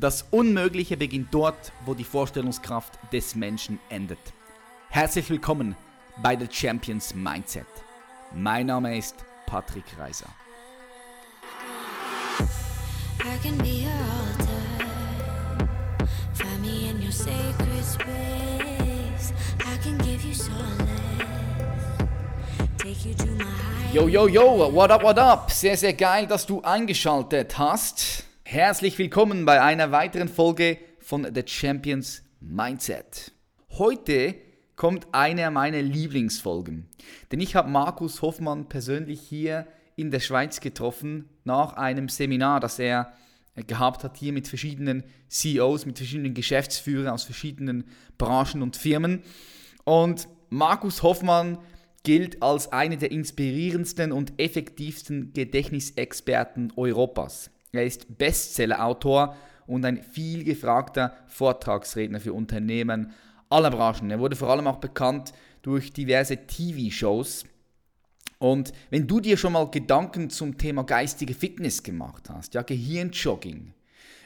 Das Unmögliche beginnt dort, wo die Vorstellungskraft des Menschen endet. Herzlich willkommen bei The Champions Mindset. Mein Name ist Patrick Reiser. Yo, yo, yo, what up, what up? Sehr, sehr geil, dass du eingeschaltet hast. Herzlich willkommen bei einer weiteren Folge von The Champions Mindset. Heute kommt eine meiner Lieblingsfolgen, denn ich habe Markus Hoffmann persönlich hier in der Schweiz getroffen nach einem Seminar, das er gehabt hat hier mit verschiedenen CEOs, mit verschiedenen Geschäftsführern aus verschiedenen Branchen und Firmen. Und Markus Hoffmann gilt als einer der inspirierendsten und effektivsten Gedächtnisexperten Europas. Er ist Bestsellerautor und ein viel gefragter Vortragsredner für Unternehmen aller Branchen. Er wurde vor allem auch bekannt durch diverse TV-Shows. Und wenn du dir schon mal Gedanken zum Thema geistige Fitness gemacht hast, ja Gehirnjogging,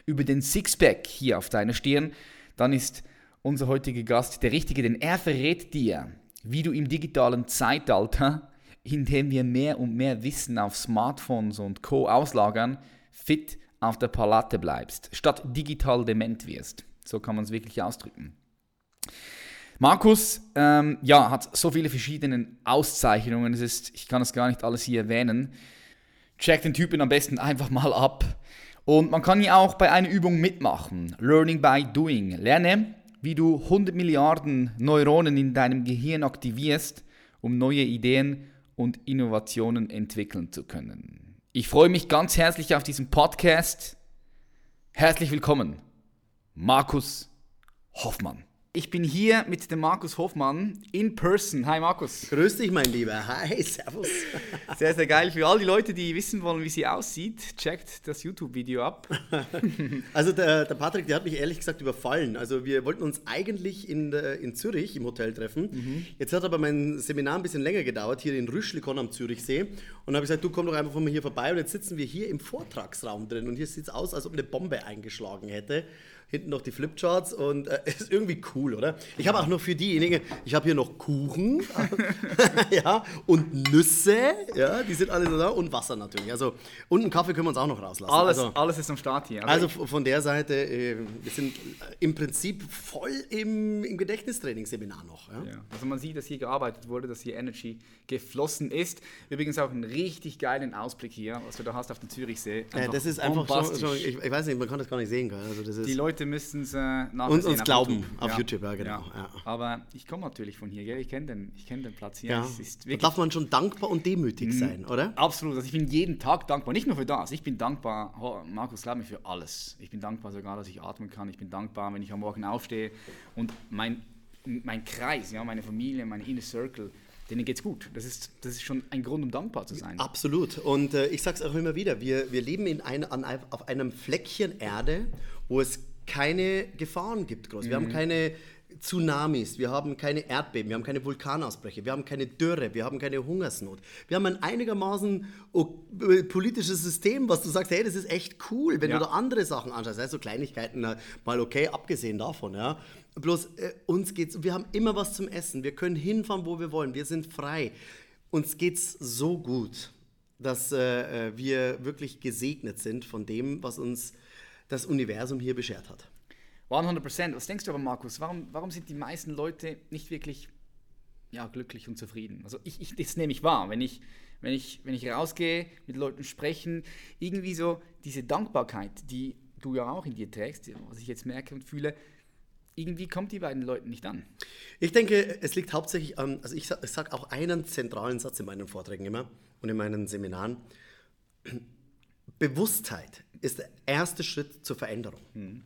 über den Sixpack hier auf deiner Stirn, dann ist unser heutiger Gast der Richtige, denn er verrät dir, wie du im digitalen Zeitalter, in dem wir mehr und mehr Wissen auf Smartphones und Co. auslagern, fit auf der Palette bleibst, statt digital dement wirst. So kann man es wirklich ausdrücken. Markus ähm, ja, hat so viele verschiedene Auszeichnungen, es ist, ich kann es gar nicht alles hier erwähnen. Check den Typen am besten einfach mal ab. Und man kann ja auch bei einer Übung mitmachen. Learning by Doing. Lerne, wie du 100 Milliarden Neuronen in deinem Gehirn aktivierst, um neue Ideen und Innovationen entwickeln zu können. Ich freue mich ganz herzlich auf diesen Podcast. Herzlich willkommen, Markus Hoffmann. Ich bin hier mit dem Markus Hofmann in person. Hi Markus. Grüß dich, mein Lieber. Hi, servus. Sehr, sehr geil. Für all die Leute, die wissen wollen, wie sie aussieht, checkt das YouTube-Video ab. Also der, der, Patrick, der hat mich ehrlich gesagt überfallen. Also wir wollten uns eigentlich in, in Zürich im Hotel treffen. Mhm. Jetzt hat aber mein Seminar ein bisschen länger gedauert, hier in Rüschlikon am Zürichsee. Und habe gesagt, du komm doch einfach von mir hier vorbei. Und jetzt sitzen wir hier im Vortragsraum drin. Und hier sieht es aus, als ob eine Bombe eingeschlagen hätte hinten noch die Flipcharts und äh, ist irgendwie cool, oder? Ich habe auch noch für diejenigen, ich habe hier noch Kuchen, ja, und Nüsse, ja, die sind alle so da und Wasser natürlich. Also und einen Kaffee können wir uns auch noch rauslassen. Alles, also, alles ist am Start hier. Also, also von der Seite, äh, wir sind im Prinzip voll im, im Gedächtnistrainingsseminar noch. Ja? ja? Also man sieht, dass hier gearbeitet wurde, dass hier Energy geflossen ist. Übrigens auch einen richtig geilen Ausblick hier, was du da hast auf dem Zürichsee. Einfach ja, das ist einfach so, so ich, ich, weiß nicht, man kann das gar nicht sehen. Also das ist die Leute Leute müssen es äh, Und uns glauben YouTube. auf ja. YouTube, ja genau. Ja. Aber ich komme natürlich von hier, gell? ich kenne den, kenn den Platz hier. Ja. da darf man schon dankbar und demütig mhm. sein, oder? Absolut, also ich bin jeden Tag dankbar, nicht nur für das, ich bin dankbar, oh, Markus, glaub mir, für alles. Ich bin dankbar sogar, dass ich atmen kann, ich bin dankbar, wenn ich am Morgen aufstehe und mein, mein Kreis, ja, meine Familie, mein Inner Circle, denen geht es gut. Das ist, das ist schon ein Grund, um dankbar zu sein. Absolut. Und äh, ich sage es auch immer wieder, wir, wir leben in ein, an, auf einem Fleckchen Erde, wo es keine Gefahren gibt groß. Wir mhm. haben keine Tsunamis, wir haben keine Erdbeben, wir haben keine Vulkanausbrüche, wir haben keine Dürre, wir haben keine Hungersnot. Wir haben ein einigermaßen äh, politisches System, was du sagst, hey, das ist echt cool, wenn ja. du da andere Sachen anschaust, also Kleinigkeiten mal okay, abgesehen davon, ja. Bloß äh, uns geht's, wir haben immer was zum Essen, wir können hinfahren, wo wir wollen, wir sind frei. Uns geht's so gut, dass äh, äh wir wirklich gesegnet sind von dem, was uns das Universum hier beschert hat. 100 Prozent. Was denkst du aber, Markus? Warum, warum sind die meisten Leute nicht wirklich ja, glücklich und zufrieden? Also ich, ich, das nehme ich wahr, wenn ich, wenn, ich, wenn ich rausgehe, mit Leuten sprechen, irgendwie so diese Dankbarkeit, die du ja auch in dir trägst, was ich jetzt merke und fühle, irgendwie kommt die bei den Leuten nicht an. Ich denke, es liegt hauptsächlich an, also ich sage sag auch einen zentralen Satz in meinen Vorträgen immer und in meinen Seminaren. Bewusstheit ist der erste Schritt zur Veränderung. Mhm.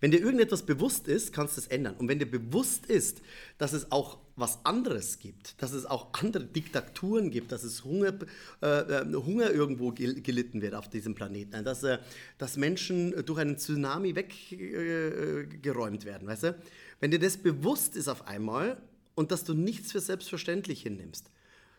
Wenn dir irgendetwas bewusst ist, kannst du es ändern. Und wenn dir bewusst ist, dass es auch was anderes gibt, dass es auch andere Diktaturen gibt, dass es Hunger, äh, äh Hunger irgendwo gelitten wird auf diesem Planeten, dass, äh, dass Menschen durch einen Tsunami weggeräumt äh, werden, weißt du? Wenn dir das bewusst ist auf einmal und dass du nichts für selbstverständlich hinnimmst,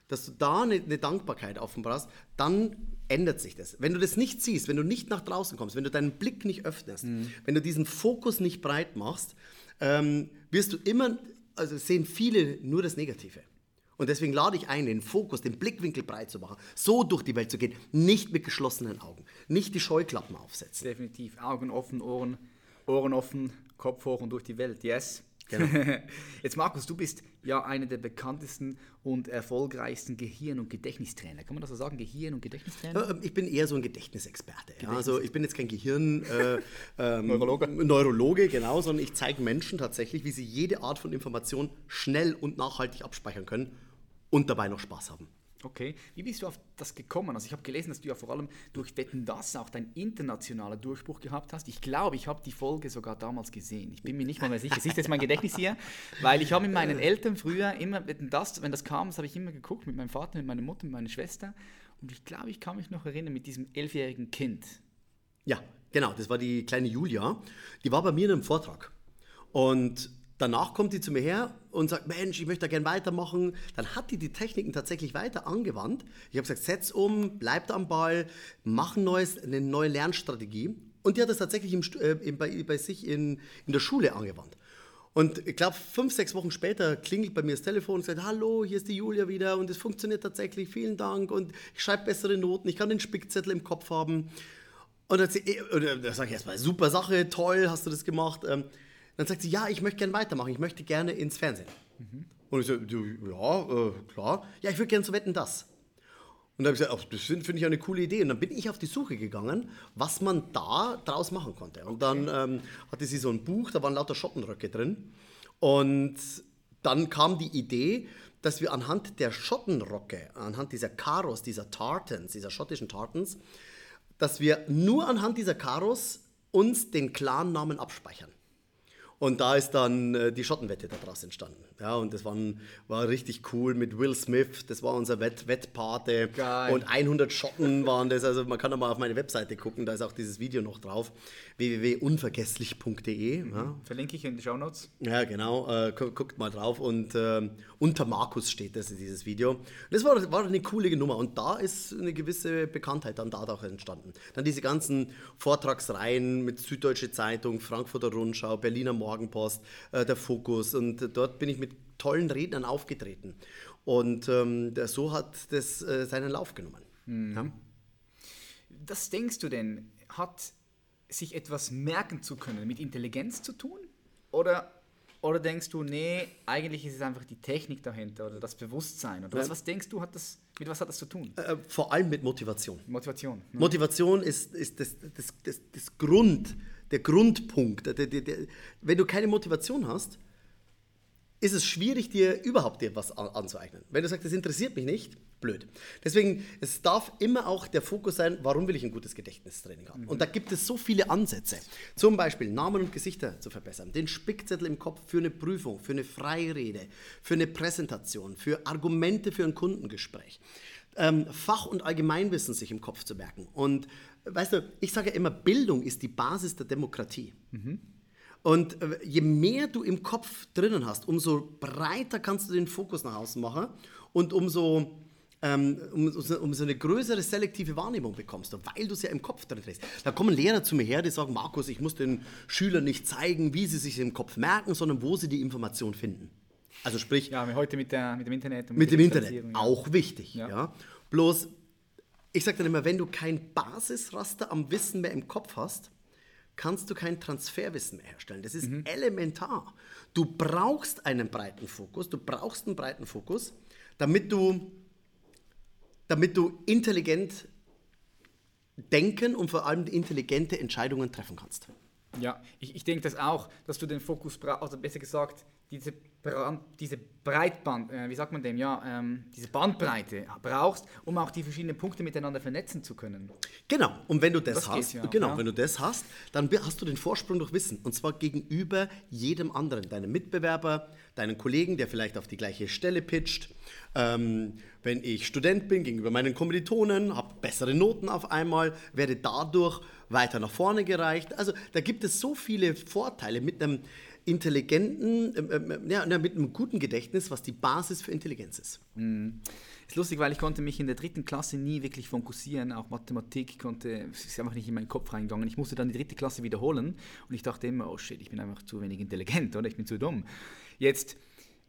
dass du da eine, eine Dankbarkeit offenbarst, dann ändert sich das. Wenn du das nicht siehst, wenn du nicht nach draußen kommst, wenn du deinen Blick nicht öffnest, wenn du diesen Fokus nicht breit machst, ähm, wirst du immer, also sehen viele nur das Negative. Und deswegen lade ich ein, den Fokus, den Blickwinkel breit zu machen, so durch die Welt zu gehen, nicht mit geschlossenen Augen, nicht die Scheuklappen aufsetzen. Definitiv. Augen offen, Ohren, Ohren offen, Kopf hoch und durch die Welt. Yes. Genau. Jetzt Markus, du bist ja einer der bekanntesten und erfolgreichsten Gehirn- und Gedächtnistrainer. Kann man das so sagen? Gehirn- und Gedächtnistrainer? Ähm, Ich bin eher so ein Gedächtnisexperte. Ja? Also ich bin jetzt kein Gehirn äh, ähm, Neurologe. Neurologe, genau, sondern ich zeige Menschen tatsächlich, wie sie jede Art von Information schnell und nachhaltig abspeichern können und dabei noch Spaß haben. Okay. Wie bist du auf das gekommen? Also ich habe gelesen, dass du ja vor allem durch Wetten das auch deinen internationalen Durchbruch gehabt hast. Ich glaube, ich habe die Folge sogar damals gesehen. Ich bin mir nicht mal mehr sicher. Siehst du jetzt mein Gedächtnis hier? Weil ich habe mit meinen Eltern früher immer Wetten das, wenn das kam, das habe ich immer geguckt mit meinem Vater, mit meiner Mutter, mit meiner Schwester. Und ich glaube, ich kann mich noch erinnern mit diesem elfjährigen Kind. Ja, genau, das war die kleine Julia. Die war bei mir in einem Vortrag. Und danach kommt die zu mir her und sagt, Mensch, ich möchte da gerne weitermachen. Dann hat die die Techniken tatsächlich weiter angewandt. Ich habe gesagt, setz um, bleib am Ball, mach ein neues, eine neue Lernstrategie. Und die hat das tatsächlich im, äh, bei, bei sich in, in der Schule angewandt. Und ich glaube, fünf, sechs Wochen später klingelt bei mir das Telefon und sagt, hallo, hier ist die Julia wieder und es funktioniert tatsächlich, vielen Dank und ich schreibe bessere Noten, ich kann den Spickzettel im Kopf haben. Und sie- und dann sage ich erstmal, super Sache, toll, hast du das gemacht. Ähm, Dann sagt sie, ja, ich möchte gerne weitermachen, ich möchte gerne ins Fernsehen. Und ich so, du, ja, äh, klar. Ja, ich würde gerne zu Wetten, das. Und dann habe ich gesagt, ach, das finde find ich eine coole Idee. Und dann bin ich auf die Suche gegangen, was man da draus machen konnte. Und dann ähm, hatte sie so ein Buch, da waren lauter Schottenröcke drin. Und dann kam die Idee, dass wir anhand der Schottenrocke, anhand dieser Karos, dieser Tartans, dieser schottischen Tartans, dass wir nur anhand dieser Karos uns den Clan-Namen abspeichern. Und da ist dann äh, die Schottenwette daraus entstanden. Ja, und das waren, war richtig cool mit Will Smith, das war unser Wett Wettpate. Geil. Und 100 Schotten waren das. Also man kann da mal auf meine Webseite gucken, da ist auch dieses Video noch drauf. www.unvergesslich.de. Ja. Verlinke ich in die Show Notes. Ja, genau. Äh, gu- guckt mal drauf. Und ähm, unter Markus steht das in dieses Video. Das war, war eine coole Nummer. Und da ist eine gewisse Bekanntheit dann dadurch entstanden. Dann diese ganzen Vortragsreihen mit Süddeutsche Zeitung, Frankfurter Rundschau, Berliner Morgenpost, äh, der Fokus. Und äh, dort bin ich mit tollen Rednern aufgetreten. Und ähm, so hat das äh, seinen Lauf genommen. Ja. Was denkst du denn, hat sich etwas merken zu können mit Intelligenz zu tun? Oder, oder denkst du, nee, eigentlich ist es einfach die Technik dahinter oder das Bewusstsein? Oder was, was denkst du, hat das, mit was hat das zu tun? Äh, vor allem mit Motivation. Motivation. ne? Motivation ist, ist das, das, das, das Grund, der Grundpunkt. Der, der, der, wenn du keine Motivation hast, ist es schwierig, dir überhaupt dir was an, anzueignen. Wenn du sagst, das interessiert mich nicht, blöd. Deswegen, es darf immer auch der Fokus sein, warum will ich ein gutes Gedächtnistraining haben. Und da gibt es so viele Ansätze. Zum Beispiel Namen und Gesichter zu verbessern, den Spickzettel im Kopf für eine Prüfung, für eine Freirede, für eine Präsentation, für Argumente für ein Kundengespräch. Ähm, Fach- und Allgemeinwissen sich im Kopf zu merken. Und weißt du, ich sage ja immer, Bildung ist die Basis der Demokratie. Und äh, je mehr du im Kopf drinnen hast, umso breiter kannst du den Fokus nach außen machen und umso, ähm, um, umso, umso eine größere selektive Wahrnehmung bekommst du, weil du es ja im Kopf drin trägst. Da kommen Lehrer zu mir her, die sagen, Markus, ich muss den Schülern nicht zeigen, wie sie sich im Kopf merken, sondern wo sie die Information finden. Also sprich, Ja, heute mit, der, mit dem Internet und mit der dem Internet, ja. auch wichtig. Ja. Ja. Bloß, ich sage dann immer, wenn du kein Basisraster am Wissen mehr im Kopf hast, kannst du kein Transferwissen mehr herstellen. Das ist Mhm. elementar. Du brauchst einen breiten Fokus, du brauchst einen breiten Fokus, damit du, damit du intelligent denken und vor allem intelligente Entscheidungen treffen kannst. Ja, ich, ich denke das auch, dass du den Fokus brauchst, also besser gesagt, diese, diese Breitband, äh, wie sagt man dem, ja, ähm, diese Bandbreite brauchst, um auch die verschiedenen Punkte miteinander vernetzen zu können. Genau, und wenn du das, Das hast, ja, genau, ja. wenn du das hast, dann hast du den Vorsprung durch Wissen und zwar gegenüber jedem anderen, deinem Mitbewerber, deinen Kollegen, der vielleicht auf die gleiche Stelle pitcht. Ähm, wenn ich Student bin, gegenüber meinen Kommilitonen, habe bessere Noten auf einmal, werde dadurch weiter nach vorne gereicht. Also da gibt es so viele Vorteile mit einem intelligenten, ähm, ähm, ja, einer mit einem guten Gedächtnis, was die Basis für Intelligenz ist. Ist lustig, weil ich konnte mich in der dritten Klasse nie wirklich fokussieren. Auch Mathematik konnte, ist einfach nicht in meinen Kopf reingegangen. Ich musste dann die dritte Klasse wiederholen und ich dachte immer, oh shit, ich bin einfach zu wenig intelligent oder ich bin zu dumm. Jetzt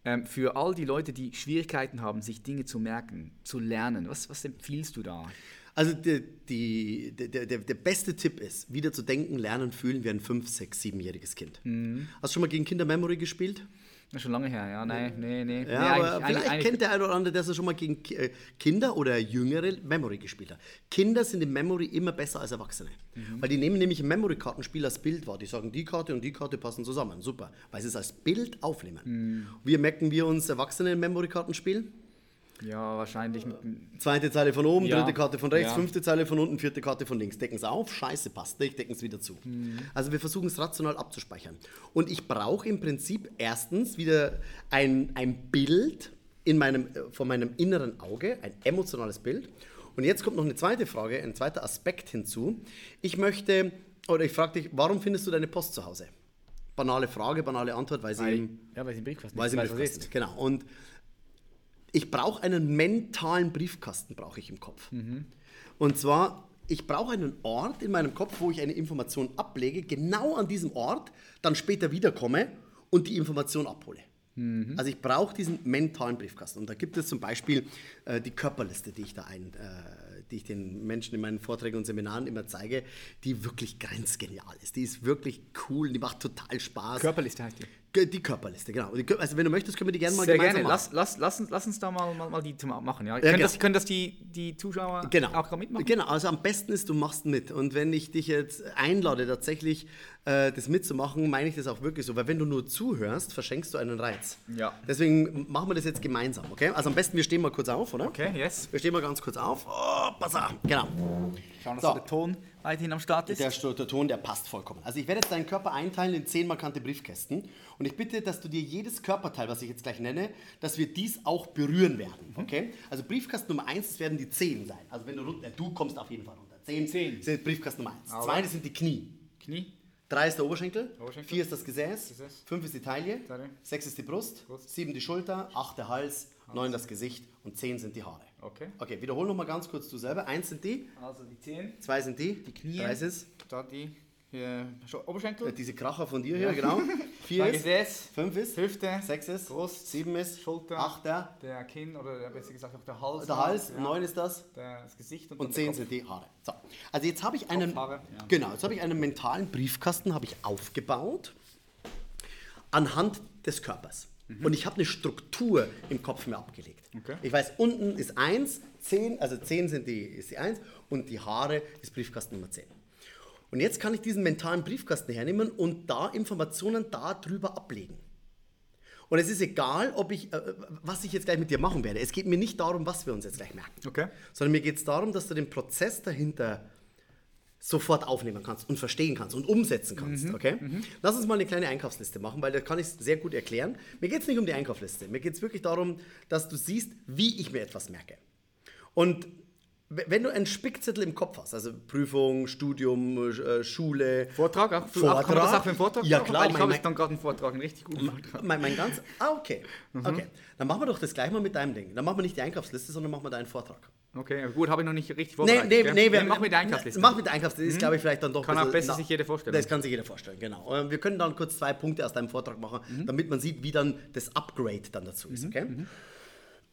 ähm, für all die Leute, die Schwierigkeiten haben, sich Dinge zu merken, zu lernen, was, was empfiehlst du da? Also die, die, der, der, der beste Tipp ist, wieder zu denken, lernen, fühlen wie ein 5-, 6-, 7-jähriges Kind. Hast du schon mal gegen Kinder Memory gespielt? Schon lange her, ja. Nein, nee, nee. Ja, nee, aber vielleicht eigentlich- kennt der eine oder andere, dass er schon mal gegen äh, Kinder oder Jüngere Memory gespielt hat. Kinder sind im Memory immer besser als Erwachsene. Mhm. Weil die nehmen nämlich im Memory-Kartenspiel das Bild wahr. Die sagen, die Karte und die Karte passen zusammen. Super. Weil sie es als Bild aufnehmen. Mhm. Wie merken wir uns Erwachsene im Memory-Kartenspiel? Ja, wahrscheinlich mit Zweite Zeile von oben, Ja. dritte Karte von rechts, Ja. fünfte Zeile von unten, vierte Karte von links. Decken es auf, scheiße, passt nicht, decken es wieder zu. Mhm. Also wir versuchen es rational abzuspeichern. Und ich brauche im Prinzip erstens wieder ein, ein Bild in meinem, äh, von meinem inneren Auge, ein emotionales Bild. Und jetzt kommt noch eine zweite Frage, ein zweiter Aspekt hinzu. Ich möchte, oder ich frage dich, warum findest du deine Post zu Hause? Banale Frage, banale Antwort, weil sie Weil, im ja, weil sie im Briefkasten weil sie im Briefkasten ist. Genau. Und ich brauche einen mentalen Briefkasten, brauche ich im Kopf. Mhm. Und zwar, ich brauche einen Ort in meinem Kopf, wo ich eine Information ablege, genau an diesem Ort, dann später wiederkomme und die Information abhole. Mhm. Also ich brauche diesen mentalen Briefkasten. Und da gibt es zum Beispiel äh, die Körperliste, die ich da ein, äh, die ich den Menschen in meinen Vorträgen und Seminaren immer zeige, die wirklich grenzgenial ist. Die ist wirklich cool, die macht total Spaß. Körperliste heißt die. Die Körperliste, genau. Also wenn du möchtest, können wir die gerne mal Sehr gemeinsam gerne. machen. Lass, lass, lass, uns, lass uns da mal, mal, mal die zum machen. Ja? Ja, können, genau. das, können das die, die Zuschauer Genau. auch mitmachen? Genau, also am besten ist, du machst mit. Und wenn ich dich jetzt einlade, tatsächlich äh, das mitzumachen, meine ich das auch wirklich so. Weil wenn du nur zuhörst, verschenkst du einen Reiz. Ja. Deswegen machen wir das jetzt gemeinsam, okay? Also am besten, wir stehen mal kurz auf, oder? Okay, yes. Wir stehen mal ganz kurz auf. Oh, pass auf. Genau. Schauen, dass So. der Ton weiterhin am Start ist. Der, der Ton, der passt vollkommen. Also ich werde jetzt deinen Körper einteilen in zehn markante Briefkästen und ich bitte, dass du dir jedes Körperteil, was ich jetzt gleich nenne, dass wir dies auch berühren werden. Okay? Also Briefkasten Nummer eins, das werden die Zehen sein. Also wenn du runter, äh, du kommst auf jeden Fall runter. Zehn, Zehn. sind Briefkasten Nummer eins. Aber- Zwei, das sind die Knie. Knie. Drei ist der Oberschenkel, Oberschenkel. vier ist das Gesäß, Gesäß. fünf ist die Taille, Taille. sechs ist die Brust, Brust. sieben die Schulter, acht der Hals, neun das Gesicht und zehn sind die Haare. Okay. Okay, wiederhol nochmal ganz kurz du selber. Eins sind die, Also die Zehen, zwei sind die, die Knie. drei ist es. Da die hier, Oberschenkel. Äh, Diese Kracher von dir hier, genau. Vier ist, Gesäß. fünf ist, Hüfte. sechs ist, Brust. sieben ist, Schulter. acht der, Der Kinn oder besser gesagt auch der Hals. der Hals, Ja. neun ist das das Gesicht und, und zehn sind die Haare. So, also jetzt habe ich einen, Kopfhaare, ja. genau, jetzt habe ich einen mentalen Briefkasten habe ich aufgebaut anhand des Körpers. Und ich habe eine Struktur im Kopf mir abgelegt. Okay. Ich weiß, unten ist eins, zehn, also zehn sind die, ist die eins und die Haare ist Briefkasten Nummer 10. Und jetzt kann ich diesen mentalen Briefkasten hernehmen und da Informationen darüber ablegen. Und es ist egal, ob ich, äh, was ich jetzt gleich mit dir machen werde. Es geht mir nicht darum, was wir uns jetzt gleich merken. Okay. Sondern mir geht es darum, dass du den Prozess dahinter sofort aufnehmen kannst und verstehen kannst und umsetzen kannst. Mhm, Okay? Lass uns mal eine kleine Einkaufsliste machen, weil da kann ich es sehr gut erklären. Mir geht es nicht um die Einkaufsliste. Mir geht es wirklich darum, dass du siehst, wie ich mir etwas merke. Und wenn du einen Spickzettel im Kopf hast, also Prüfung, Studium, äh, Schule, Vortrag auch? Vortrag? Kann man das auch für einen Vortrag Ja, machen? klar, Weil Ich habe jetzt dann gerade einen Vortrag, einen richtig guten Vortrag. mein, mein ganz. Ah, okay. Mhm. Okay. Dann machen wir doch das gleich mal mit deinem Ding. Dann machen wir nicht die Einkaufsliste, sondern machen wir deinen Vortrag. Okay, gut, habe ich noch nicht richtig Nee, vorbereitet. nee, gell? nee, wir mach mit der Einkaufsliste. Mach mit der Einkaufsliste, ist glaube ich vielleicht dann doch Kann auch besser sich jeder vorstellen. Das kann sich jeder vorstellen, genau. Ähm, Wir können dann kurz zwei Punkte aus deinem Vortrag machen, Mhm. damit man sieht, wie dann das Upgrade dann dazu ist, okay?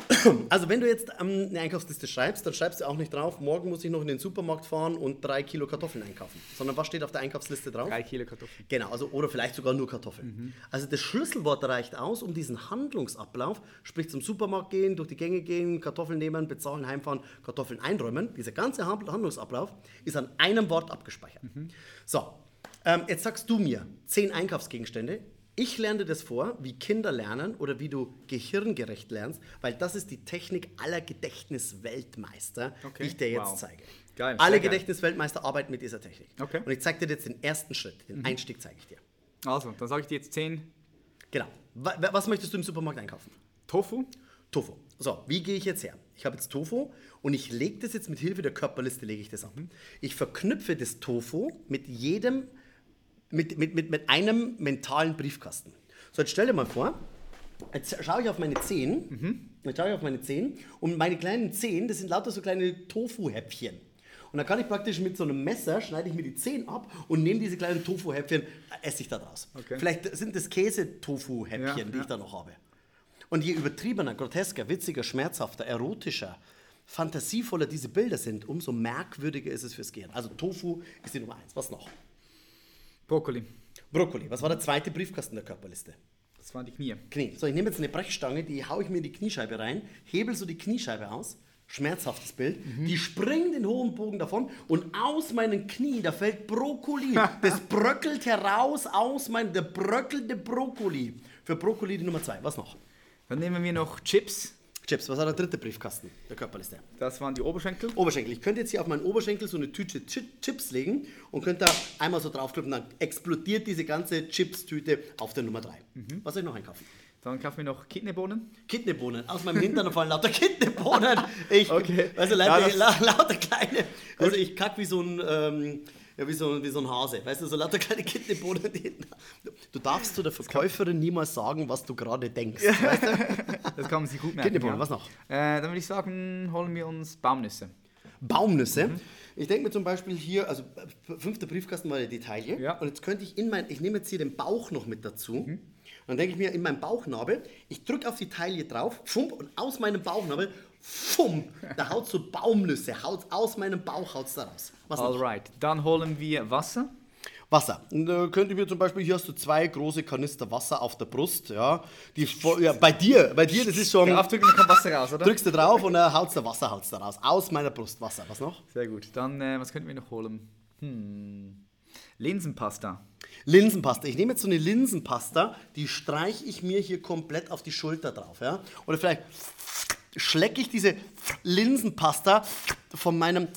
Also wenn du jetzt ähm, eine Einkaufsliste schreibst, dann schreibst du auch nicht drauf, morgen muss ich noch in den Supermarkt fahren und drei Kilo Kartoffeln einkaufen. Sondern was steht auf der Einkaufsliste drauf? Drei Kilo Kartoffeln. Genau, also, oder vielleicht sogar nur Kartoffeln. Also das Schlüsselwort reicht aus, um diesen Handlungsablauf, sprich zum Supermarkt gehen, durch die Gänge gehen, Kartoffeln nehmen, bezahlen, heimfahren, Kartoffeln einräumen. Dieser ganze Hand- Handlungsablauf ist an einem Wort abgespeichert. So, ähm, jetzt sagst du mir zehn Einkaufsgegenstände. Ich lerne dir das vor, wie Kinder lernen oder wie du gehirngerecht lernst, weil das ist die Technik aller Gedächtnisweltmeister, Okay, die ich dir jetzt wow. zeige. Geil, Alle. Gedächtnisweltmeister arbeiten mit dieser Technik. Okay. Und ich zeige dir jetzt den ersten Schritt, den Einstieg zeige ich dir. Also, dann sage ich dir jetzt 10 Genau. Wa- wa- Was möchtest du im Supermarkt einkaufen? Tofu. Tofu. So, wie gehe ich jetzt her? Ich habe jetzt Tofu und ich lege das jetzt mit Hilfe der Körperliste lege ich das ab. Ich verknüpfe das Tofu mit jedem, mit, mit, mit, mit einem mentalen Briefkasten. So, jetzt stell dir mal vor, Jetzt schaue ich auf meine Zehen. Jetzt schaue ich auf meine Zehen. Und meine kleinen Zehen, das sind lauter so kleine Tofu-Häppchen. Und dann kann ich praktisch mit so einem Messer, schneide ich mir die Zehen ab und nehme diese kleinen Tofu-Häppchen, äh, esse ich da draus. Okay. Vielleicht sind das Käse-Tofu-Häppchen, Ja, die ja. ich da noch habe. Und je übertriebener, grotesker, witziger, schmerzhafter, erotischer, fantasievoller diese Bilder sind, umso merkwürdiger ist es fürs Gehirn. Also Tofu ist die Nummer eins. Was noch? Brokkoli. Brokkoli. Was war der zweite Briefkasten der Körperliste? Das waren die Knie. Knie. So, ich nehme jetzt eine Brechstange, die haue ich mir in die Kniescheibe rein, hebel so die Kniescheibe aus. Schmerzhaftes Bild. Die springt den hohen Bogen davon und aus meinen Knie, da fällt Brokkoli. Das bröckelt heraus aus meinem, der bröckelnde Brokkoli. Für Brokkoli die Nummer zwei. Was noch? Dann nehmen wir noch Chips. Chips. Was war der dritte Briefkasten der Körperliste? Das waren die Oberschenkel. Oberschenkel. Ich könnte jetzt hier auf meinen Oberschenkel so eine Tüte Chi- Chips legen und könnte da einmal so draufklippen, dann explodiert diese ganze Chips-Tüte auf der Nummer 3. Was soll ich noch einkaufen? Dann kaufen wir noch Kidneybohnen. Kidneybohnen. Aus meinem Hintern fallen lauter Kidneybohnen. Ich, Okay. Also Ja, lauter, la, lauter kleine. Also ich kack wie so ein, ähm, ja, wie so, wie so ein Hase. Weißt du, so lauter kleine Kidneybohnen. Die, du darfst zu der Verkäuferin niemals sagen, was du gerade denkst. Weißt du? Das kann man sich gut merken. Kidneybohnen, ja. was noch? Äh, dann würde ich sagen, holen wir uns Baumnüsse. Baumnüsse. Ich denke mir zum Beispiel hier, also äh, fünfter Briefkasten war die Taille. Ja. Und jetzt könnte ich in mein, ich nehme jetzt hier den Bauch noch mit dazu. Dann denke ich mir in meinem Bauchnabel, ich drücke auf die Taille drauf, fump, und aus meinem Bauchnabel, fump, da haut so Baumnüsse, haut aus meinem Bauch haut's da raus. Was noch? Alright. Dann holen wir Wasser. Wasser. Und, äh, könnte ich mir zum Beispiel, hier hast du zwei große Kanister Wasser auf der Brust, ja. Die, voll- ja bei dir, bei dir, das ist schon, Draufdrücken, dann kommt Wasser raus, oder? drückst du drauf und dann haut's da Wasser, haut's da raus. Aus meiner Brust Wasser. Was noch? Sehr gut. Dann, äh, was könnten wir noch holen? Hm. Linsenpasta. Linsenpasta. Ich nehme jetzt so eine Linsenpasta, die streiche ich mir hier komplett auf die Schulter drauf. Ja? Oder vielleicht schlecke ich diese Linsenpasta von meinem.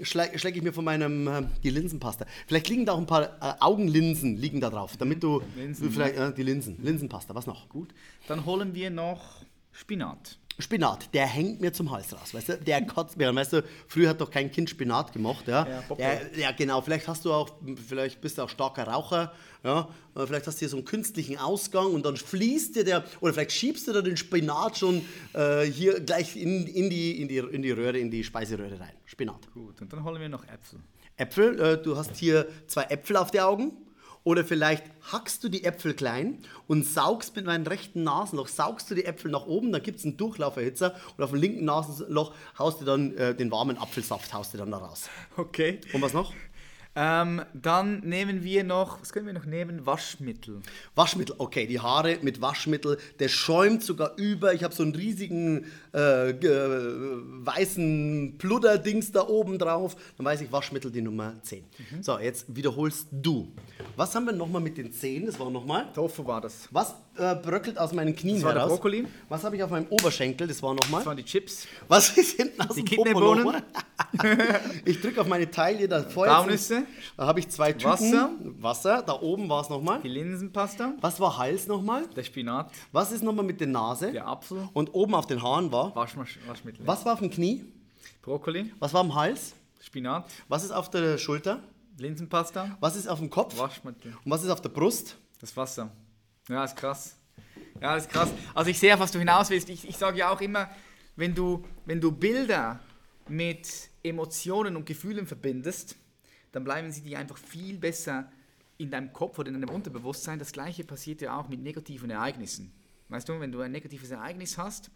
Schlecke schleck ich mir von meinem äh, die Linsenpasta. Vielleicht liegen da auch ein paar äh, Augenlinsen liegen da drauf, damit du Linsen, vielleicht äh, die Linsen, Linsenpasta. Was noch? Gut. Dann holen wir noch Spinat. Spinat, der hängt mir zum Hals raus, weißt du? Der kotzt mir an, weißt du? Früher hat doch kein Kind Spinat gemacht, ja? Ja, der, ja, genau. Vielleicht hast du auch, vielleicht bist du auch starker Raucher, ja? Vielleicht hast du hier so einen künstlichen Ausgang und dann fließt dir der, oder vielleicht schiebst du da den Spinat schon äh, hier gleich in, in, die, in, die, in die Röhre, in die Speiseröhre rein. Spinat. Gut. Und dann holen wir noch Äpfel. Äpfel, äh, du hast hier zwei Äpfel auf die Augen. Oder vielleicht hackst du die Äpfel klein und saugst mit meinem rechten Nasenloch, saugst du die Äpfel nach oben, dann gibt es einen Durchlauferhitzer und auf dem linken Nasenloch haust du dann äh, den warmen Apfelsaft, haust du dann da raus. Okay. Und was noch? Ähm, dann nehmen wir noch, was können wir noch nehmen? Waschmittel. Waschmittel, okay, die Haare mit Waschmittel, der schäumt sogar über. Ich habe so einen riesigen äh, ge- weißen Pludderdings da oben drauf. Dann weiß ich, Waschmittel die Nummer 10. So, jetzt wiederholst du. Was haben wir nochmal mit den Zehen? Das war nochmal. Tofu war das. Was äh, bröckelt aus meinen Knien Das war der heraus? Brokkoli. Was habe ich auf meinem Oberschenkel? Das war nochmal. Das waren die Chips. Was ist hinten aus Die dem Popo Kidneybohnen. nochmal? ich drücke auf meine Taille da vorher. Baunüsse. Da habe ich zwei Tüten. Wasser. Wasser. Da oben war es nochmal. Die Linsenpasta. Was war Hals nochmal? Der Spinat. Was ist nochmal mit der Nase? Der Apfel. Und oben auf den Haaren war? Waschmasch Waschmittel. Was war auf dem Knie? Brokkoli. Was war am Hals? Spinat. Was ist auf der Schulter? Linsenpasta. Was ist auf dem Kopf? Waschmittel. Und was ist auf der Brust? Das Wasser. Ja, ist krass. Ja, ist krass. Also ich sehe, auf was du hinaus willst. Ich, ich sage ja auch immer, wenn du, wenn du Bilder mit Emotionen und Gefühlen verbindest, dann bleiben sie dir einfach viel besser in deinem Kopf oder in deinem Unterbewusstsein. Das gleiche passiert ja auch mit negativen Ereignissen. Weißt du, wenn du ein negatives Ereignis hast,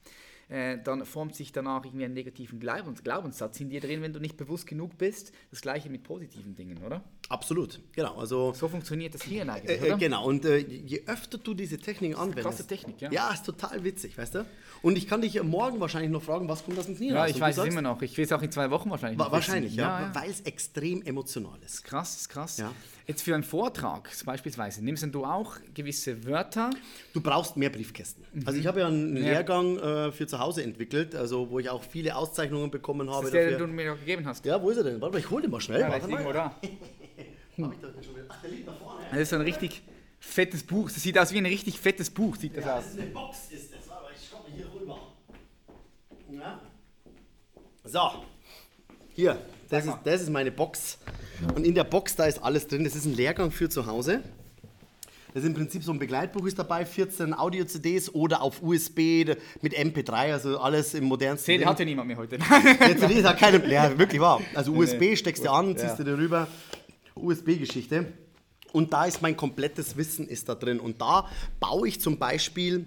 äh, dann formt sich danach irgendwie einen negativen Glaubens Glaubenssatz in dir drin, wenn du nicht bewusst genug bist. Das gleiche mit positiven Dingen, oder? Absolut. Genau. Also So funktioniert das Hirn eigentlich, Äh, oder? äh, genau, und äh, je öfter du diese Technik anwendest. krasse Technik, ja. Ja, ist total witzig, weißt du? Und ich kann dich morgen wahrscheinlich noch fragen, was kommt aus dem Knie Ja, ich weiß es immer noch. Ich will es auch in zwei Wochen wahrscheinlich wa- Wahrscheinlich, ja, ja, ja. weil es extrem emotional ist. Krass, ist krass. Ja. Jetzt für einen Vortrag beispielsweise, nimmst du auch gewisse Wörter? Du brauchst mehr Briefkästen. Mhm. Also ich habe ja einen Lehrgang äh, für zu Hause entwickelt, also wo ich auch viele Auszeichnungen bekommen Das habe. ist der, den du mir noch gegeben hast. Ja, wo ist er denn? Warte mal, ich hole den mal schnell. Ja, Warte mal. irgendwo da. Wieder- Ach, der liegt da vorne. Das ist ein richtig fettes Buch. Das sieht aus wie ein richtig fettes Buch, sieht das Ja, aus. das ist eine Box, ist das. Warte mal, ich komme hier rüber. Ja. So, hier, das ist, das ist meine Box. Und in der Box, da ist alles drin. Das ist ein Lehrgang für zu Hause. Das ist im Prinzip so ein Begleitbuch ist dabei, 14 Audio-CDs oder auf USB mit MP3, also alles im modernsten. CD Ding. hat ja niemand mehr heute. Der CD ist ja keine, ja, wirklich wahr. Also USB nee. steckst du an, ziehst Ja. du dir rüber. USB-Geschichte. Und da ist mein komplettes Wissen ist da drin. Und da baue ich zum Beispiel,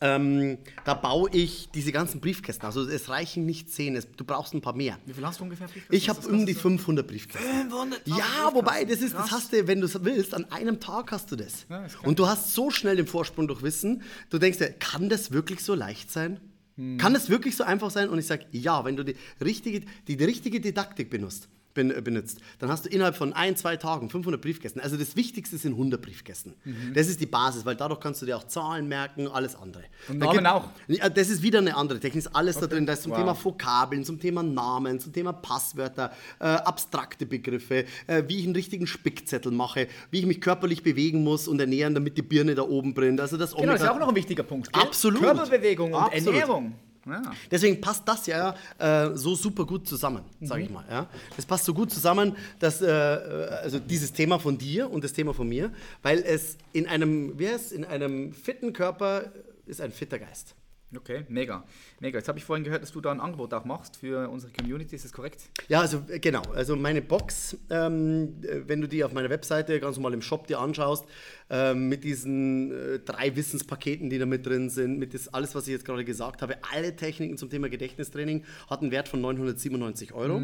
ähm, da baue ich diese ganzen Briefkästen. Also es reichen nicht zehn, es, du brauchst ein paar mehr. Wie viel hast du ungefähr? Briefkästen? Ich habe um die 500 Briefkästen. 500 Ja, wobei, das ist, das hast du, wenn du es willst, an einem Tag hast du das. Ja, und du hast so schnell den Vorsprung durch Wissen, du denkst dir, kann das wirklich so leicht sein? Hm. Kann das wirklich so einfach sein? Und ich sage, ja, wenn du die richtige, die, die richtige Didaktik benutzt, ben, benutzt, dann hast du innerhalb von ein, zwei Tagen 500 Briefkästen. Also das Wichtigste sind 100 Briefkästen. Mhm. Das ist die Basis, weil dadurch kannst du dir auch Zahlen merken, alles andere. Und Da Namen gibt- auch? das ist wieder eine andere Technik, ist alles da drin. Da ist zum Wow. Thema Vokabeln, zum Thema Namen, zum Thema Passwörter, äh, abstrakte Begriffe, äh, wie ich einen richtigen Spickzettel mache, wie ich mich körperlich bewegen muss und ernähren, damit die Birne da oben brennt. Also das Genau, das ist Omega- auch noch ein wichtiger Punkt. Gell? Absolut. Körperbewegung und Absolut. Ernährung. Ja. Deswegen passt das ja äh, so super gut zusammen, sage ich mal. Ja? Das passt so gut zusammen, dass äh, also dieses Thema von dir und das Thema von mir, weil es in einem, wie heißt, in einem fitten Körper ist ein fitter Geist. Okay, mega. Mega. Jetzt habe ich vorhin gehört, dass du da ein Angebot auch machst für unsere Community. Ist das korrekt? Ja, also äh, genau. Also meine Box, ähm, äh, wenn du die auf meiner Webseite ganz normal im Shop dir anschaust, ähm, mit diesen äh, drei Wissenspaketen, die da mit drin sind, mit das alles, was ich jetzt gerade gesagt habe, alle Techniken zum Thema Gedächtnistraining, hat einen Wert von 997 Euro.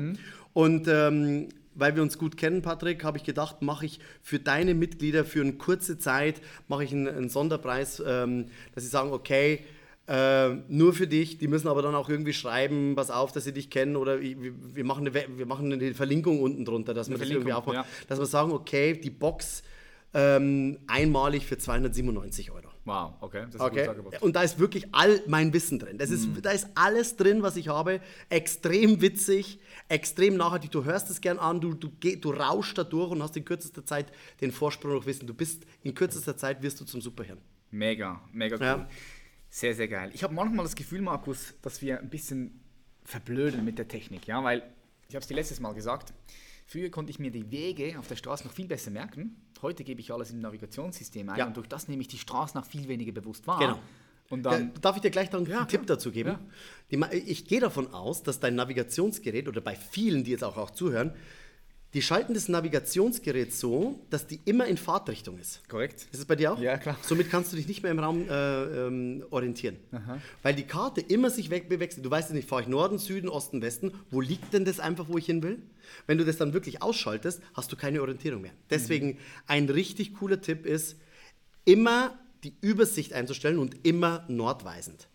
Und ähm, weil wir uns gut kennen, Patrick, habe ich gedacht, mache ich für deine Mitglieder für eine kurze Zeit mache ich einen, einen Sonderpreis, ähm, dass sie sagen, okay, äh, nur für dich. Die müssen aber dann auch irgendwie schreiben, pass auf, dass sie dich kennen oder ich- wir, machen eine, wir machen eine Verlinkung unten drunter, dass wir das irgendwie aufmachen. ja. Dass wir sagen, okay, die Box ähm, einmalig für 297 Euro. Wow, okay. Das ist Okay. Und da ist wirklich all mein Wissen drin. Das ist, Da ist alles drin, was ich habe. Extrem witzig, extrem nachhaltig. Du hörst es gern an, du, du, du rauschst da durch und hast in kürzester Zeit den Vorsprung noch Wissen. Du bist in kürzester Zeit wirst du zum Superhirn. Mega, mega cool. Ja. Sehr, sehr geil. Ich habe manchmal das Gefühl, Markus, dass wir ein bisschen verblödeln mit der Technik, ja, weil ich habe es dir letztes Mal gesagt. Früher konnte ich mir die Wege auf der Straße noch viel besser merken. Heute gebe ich alles im Navigationssystem ein Ja. und durch das nehme ich die Straßen auch viel weniger bewusst wahr. Genau. Und dann, darf ich dir gleich noch einen Ja, Tipp dazu geben? Ja. Die, ich gehe davon aus, dass dein Navigationsgerät oder bei vielen, die jetzt auch, auch zuhören, die schalten das Navigationsgerät so, dass die immer in Fahrtrichtung ist. korrekt. Ist es bei dir auch? Ja, klar. Somit kannst du dich nicht mehr im Raum äh, ähm, orientieren. Weil die Karte immer sich weg bewechselt. Du weißt ja nicht, fahre ich Norden, Süden, Osten, Westen. Wo liegt denn das einfach, wo ich hin will? Wenn du das dann wirklich ausschaltest, hast du keine Orientierung mehr. Deswegen ein richtig cooler Tipp ist, immer die Übersicht einzustellen und immer nordweisend.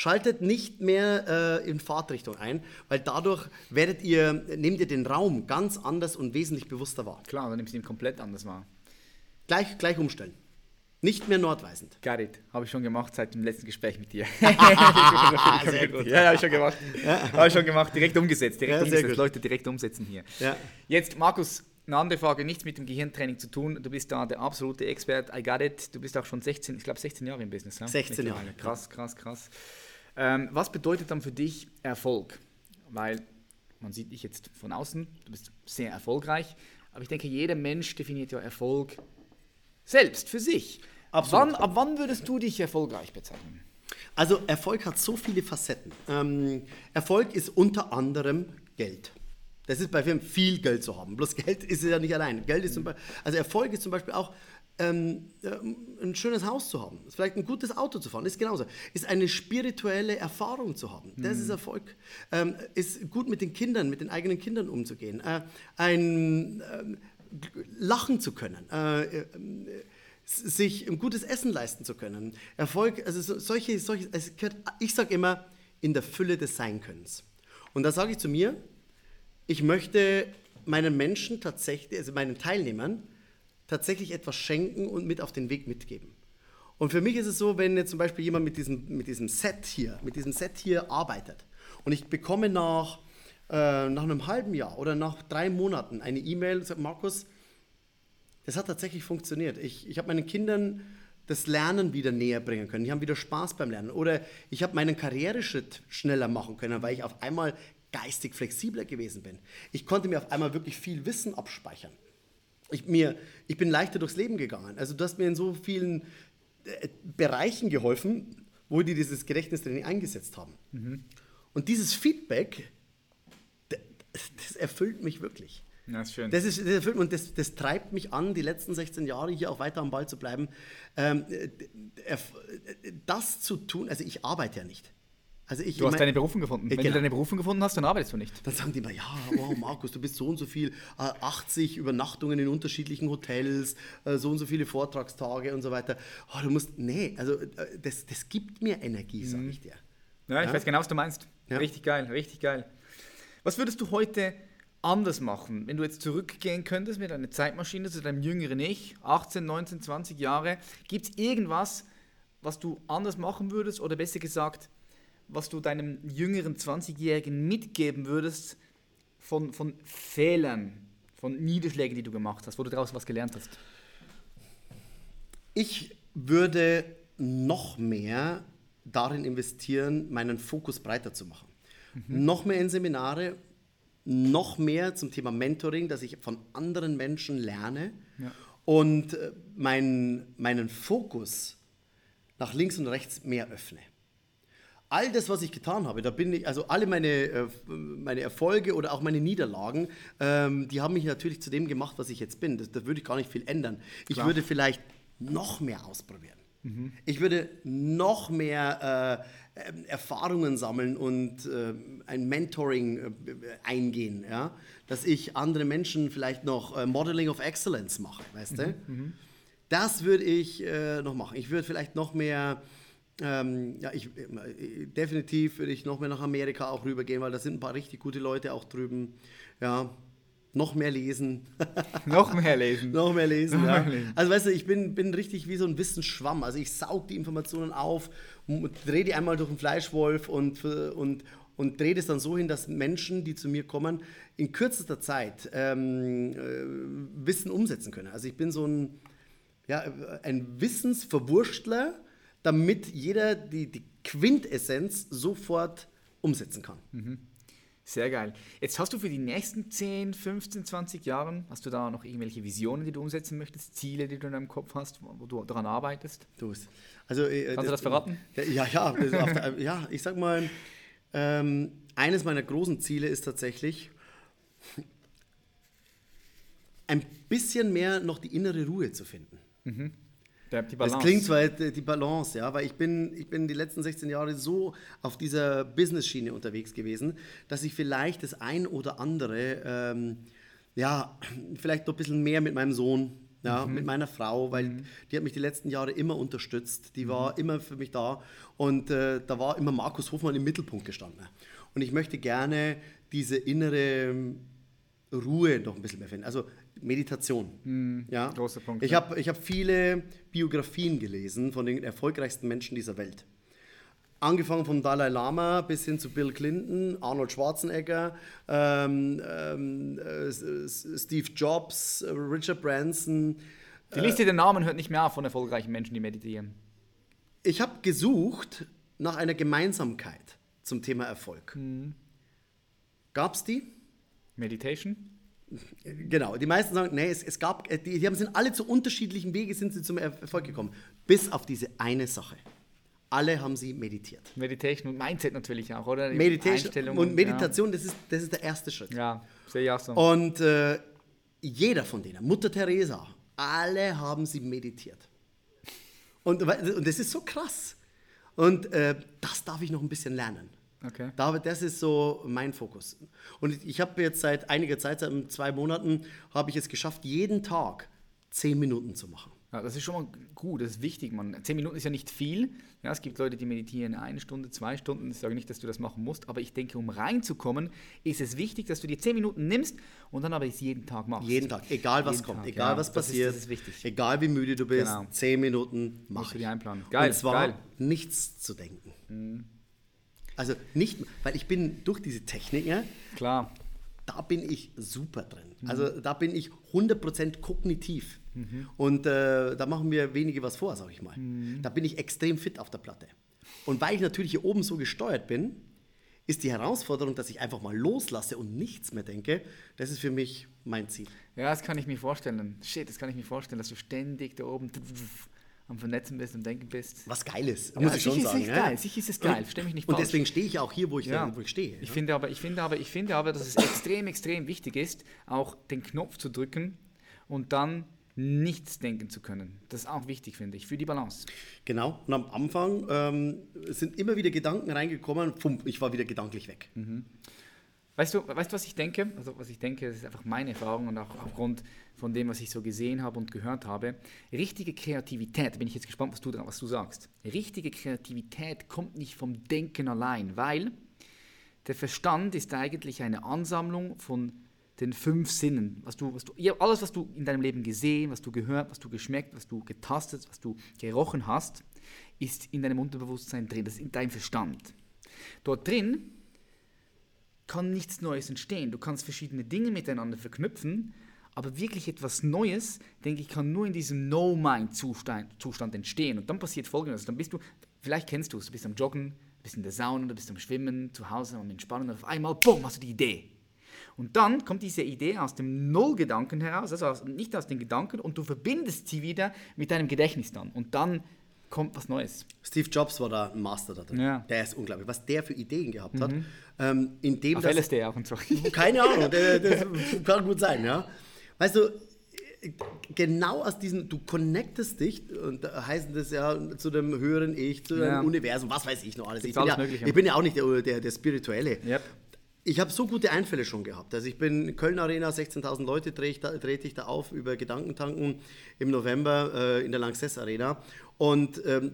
Schaltet nicht mehr äh, in Fahrtrichtung ein, weil dadurch werdet ihr, nehmt ihr den Raum ganz anders und wesentlich bewusster wahr. Klar, dann nimmst du ihn komplett anders wahr. Gleich, gleich umstellen. Nicht mehr nordweisend. Got it. Habe ich schon gemacht seit dem letzten Gespräch mit dir. Sehr gut. Ja, habe ich schon gemacht. Habe ich schon gemacht. Direkt umgesetzt. Direkt Ja, umgesetzt. Leute direkt umsetzen hier. Ja. Jetzt, Markus, eine andere Frage, nichts mit dem Gehirntraining zu tun. Du bist da der absolute Expert. I got it. Du bist auch schon 16, ich glaube 16 Jahre im Business. Ja? 16 Jahre. Krass, krass, krass. Ähm, was bedeutet dann für dich Erfolg? Weil man sieht dich jetzt von außen, du bist sehr erfolgreich. Aber ich denke, jeder Mensch definiert ja Erfolg selbst, für sich. Absolut. Wann, ab wann würdest du dich erfolgreich bezeichnen? Also Erfolg hat so viele Facetten. Ähm, Erfolg ist unter anderem Geld. Das ist bei Firmen viel Geld zu haben. Bloß Geld ist ja nicht allein. Geld ist zum Beispiel, also Erfolg ist zum Beispiel auch ähm, ähm, ein schönes Haus zu haben, vielleicht ein gutes Auto zu fahren, ist genauso. Ist eine spirituelle Erfahrung zu haben, das ist Erfolg. Ähm, ist gut mit den Kindern, mit den eigenen Kindern umzugehen. Äh, ein ähm, lachen zu können. Äh, äh, sich ein gutes Essen leisten zu können. Erfolg, also so, solche, solche es gehört, ich sage immer, in der Fülle des Seinkönnens. Und da sage ich zu mir, ich möchte meinen Menschen tatsächlich, also meinen Teilnehmern, tatsächlich etwas schenken und mit auf den Weg mitgeben. Und für mich ist es so, wenn jetzt zum Beispiel jemand mit diesem, mit diesem Set hier, mit diesem Set hier arbeitet und ich bekomme nach, äh, nach einem halben Jahr oder nach drei Monaten eine E-Mail und sagt, Markus, das hat tatsächlich funktioniert. Ich, ich habe meinen Kindern das Lernen wieder näher bringen können. Die haben wieder Spaß beim Lernen. Oder ich habe meinen Karriereschritt schneller machen können, weil ich auf einmal geistig flexibler gewesen bin. Ich konnte mir auf einmal wirklich viel Wissen abspeichern. Ich, mir, ich bin leichter durchs Leben gegangen. Also du hast mir in so vielen äh, Bereichen geholfen, wo die dieses Gedächtnistraining eingesetzt haben. Und dieses Feedback, d- das erfüllt mich wirklich. Ja, ist schön. Das, ist, das, erfüllt, und das, das treibt mich an, die letzten 16 Jahre hier auch weiter am Ball zu bleiben. Ähm, äh, äh, das zu tun, also ich arbeite ja nicht. Also ich, du hast ich mein- deine Berufung gefunden. Wenn Genau. du deine Berufung gefunden hast, dann arbeitest du nicht. dann sagen die immer, ja, wow, Markus, du bist so und so viel, äh, 80 Übernachtungen in unterschiedlichen Hotels, äh, so und so viele Vortragstage und so weiter. Oh, du musst, nee, also äh, das, das gibt mir Energie, sage ich dir. Ja, ich Ja. weiß genau, was du meinst. Ja. Richtig geil, richtig geil. Was würdest du heute anders machen, wenn du jetzt zurückgehen könntest mit einer Zeitmaschine zu deinem jüngeren Ich, 18, 19, 20 Jahre? Gibt es irgendwas, was du anders machen würdest oder besser gesagt, was du deinem jüngeren 20-Jährigen mitgeben würdest von, von Fehlern, von Niederschlägen, die du gemacht hast, wo du daraus was gelernt hast? Ich würde noch mehr darin investieren, meinen Fokus breiter zu machen. Noch mehr in Seminare, noch mehr zum Thema Mentoring, dass ich von anderen Menschen lerne Ja. und äh, mein, meinen Fokus nach links und rechts mehr öffne. All das, was ich getan habe, da bin ich, also alle meine, äh, meine Erfolge oder auch meine Niederlagen, ähm, die haben mich natürlich zu dem gemacht, was ich jetzt bin. Da würde ich gar nicht viel ändern. Ich Klar. würde vielleicht noch mehr ausprobieren. Ich würde noch mehr äh, ähm, Erfahrungen sammeln und äh, ein Mentoring äh, eingehen, ja? dass ich andere Menschen vielleicht noch äh, Modeling of Excellence mache, weißt du? Das würde ich äh, noch machen. Ich würde vielleicht noch mehr, ähm, ja, ich, äh, definitiv würde ich noch mehr nach Amerika auch rübergehen, weil da sind ein paar richtig gute Leute auch drüben. Ja, noch mehr lesen. Noch mehr lesen. noch mehr lesen, Noch ja. mehr lesen. Also weißt du, ich bin, bin richtig wie so ein Wissensschwamm. Also ich saug die Informationen auf, drehe die einmal durch den Fleischwolf und, und, und drehe das dann so hin, dass Menschen, die zu mir kommen, in kürzester Zeit ähm, äh, Wissen umsetzen können. Also ich bin so ein, ja, ein Wissensverwurstler, damit jeder die, die Quintessenz sofort umsetzen kann. Sehr geil. Jetzt hast du für die nächsten 10, 15, 20 Jahre, hast du da noch irgendwelche Visionen, die du umsetzen möchtest, Ziele, die du in deinem Kopf hast, wo du daran arbeitest? Du, also, äh, Kannst du das verraten? Ja, ja, das der, ja ich sag mal, ähm, eines meiner großen Ziele ist tatsächlich, ein bisschen mehr noch die innere Ruhe zu finden. Der, die Das klingt zwar äh, die Balance, ja, weil ich bin, ich bin die letzten 16 Jahre so auf dieser Business-Schiene unterwegs gewesen, dass ich vielleicht das ein oder andere, ähm, ja, vielleicht noch ein bisschen mehr mit meinem Sohn, ja, mit meiner Frau, weil die hat mich die letzten Jahre immer unterstützt, die war immer für mich da und äh, da war immer Markus Hofmann im Mittelpunkt gestanden. Und ich möchte gerne diese innere Ruhe noch ein bisschen mehr finden. Also Meditation. ja? großer Punkt, Ich habe ich hab viele Biografien gelesen von den erfolgreichsten Menschen dieser Welt. Angefangen vom Dalai Lama bis hin zu Bill Clinton, Arnold Schwarzenegger, ähm, ähm, äh, Steve Jobs, äh, Richard Branson. Die Liste der Namen hört nicht mehr auf von erfolgreichen Menschen, die meditieren. Ich habe gesucht nach einer Gemeinsamkeit zum Thema Erfolg. Gab es die? Meditation? Genau, die meisten sagen, nee, es, es gab, äh, die, die haben sind alle zu unterschiedlichen Wegen sind sie zum Er- Erfolg gekommen. Bis auf diese eine Sache. Alle haben sie meditiert. Meditation und Mindset natürlich auch, oder? Die Meditation und Meditation, das, ist, das ist der erste Schritt. Ja, ja sehe ich auch so. Und äh, jeder von denen, Mutter Teresa, alle haben sie meditiert. Und, und das ist so krass. Und äh, das darf ich noch ein bisschen lernen. Okay. Da, das ist so mein Fokus. Und ich- habe jetzt seit einiger Zeit, seit zwei Monaten, habe ich es geschafft, jeden Tag zehn Minuten zu machen. Ja, das ist schon mal gut, das ist wichtig. Man. Zehn Minuten ist ja nicht viel. Ja, es gibt Leute, die meditieren eine Stunde, zwei Stunden. Ich sage nicht, dass du das machen musst, aber ich denke, um reinzukommen, ist es wichtig, dass du dir zehn Minuten nimmst und dann aber es jeden Tag machst. Jeden Tag, egal was Jeden kommt, Tag, egal ja. was Das ist- passiert, das ist wichtig. egal wie müde du bist, Genau. zehn Minuten mach du ich. einplanen. Geil, Und zwar geil. Mhm. nichts zu denken. Also nicht, weil ich bin durch diese Technik, ja, Klar. da bin ich super drin. Mhm. Also da bin ich 100% kognitiv. Und äh, da machen wir wenige was vor, sag ich mal. Mhm. Da bin ich extrem fit auf der Platte. Und weil ich natürlich hier oben so gesteuert bin, ist die Herausforderung, dass ich einfach mal loslasse und nichts mehr denke. Das ist für mich mein Ziel. Ja, das kann ich mir vorstellen. Shit, das kann ich mir vorstellen, dass du ständig da oben am Vernetzen bist und Denken bist. Was Geiles, Ja, muss ich schon sagen. Ist es ja. geil, sicher ist es geil, Und- versteh mich nicht Und falsch. deswegen stehe ich auch hier, wo ich, Ja. wo ich stehe. Ich finde aber, ich finde aber, ich finde aber, dass es extrem, extrem wichtig ist, auch den Knopf zu drücken und dann nichts denken zu können. Das ist auch wichtig, finde ich, für die Balance. Genau. Und am Anfang ähm, sind immer wieder Gedanken reingekommen. Pum, ich war wieder gedanklich weg. Mhm. Weißt du, weißt du, was ich denke? Also, was ich denke, das ist einfach meine Erfahrung und auch aufgrund von dem, was ich so gesehen habe und gehört habe. Richtige Kreativität, bin ich jetzt gespannt, was du, was du sagst. Richtige Kreativität kommt nicht vom Denken allein, weil der Verstand ist eigentlich eine Ansammlung von den fünf Sinnen. Was du, was du, alles, was du in deinem Leben gesehen, was du gehört, was du geschmeckt, was du getastet, was du gerochen hast, ist in deinem Unterbewusstsein drin. Das ist in deinem Verstand. Dort drin kann nichts Neues entstehen. Du kannst verschiedene Dinge miteinander verknüpfen, aber wirklich etwas Neues, denke ich, kann nur in diesem No-Mind-Zustand Zustand entstehen. Und dann passiert Folgendes. Dann bist du, vielleicht kennst du es, du bist am Joggen, bist in der Sauna, du bist am Schwimmen, zu Hause am Entspannen und auf einmal, bumm, hast du die Idee. Und dann kommt diese Idee aus dem Null-Gedanken heraus, also aus, nicht aus den Gedanken, und du verbindest sie wieder mit deinem Gedächtnis dann. Und dann kommt was Neues. Steve Jobs war da ein Master da drin. Ja. Mhm. Der ist unglaublich. Was der für Ideen gehabt hat. Ähm, indem Auf das, LSD auch und so. Keine Ahnung, das kann gut sein, ja. Weißt du, genau aus diesem, du connectest dich, und da heißen das ja zu dem höheren Ich, zu Ja. dem Universum, was weiß ich noch alles. Ich bin, alles ja, ich bin ja auch nicht der, der, der Spirituelle. Yep. Ich habe so gute Einfälle schon gehabt. Also ich bin Köln Arena, 16.000 Leute trete ich, da, trete ich da auf über Gedankentanken im November äh, in der Lanxess Arena. Und ähm,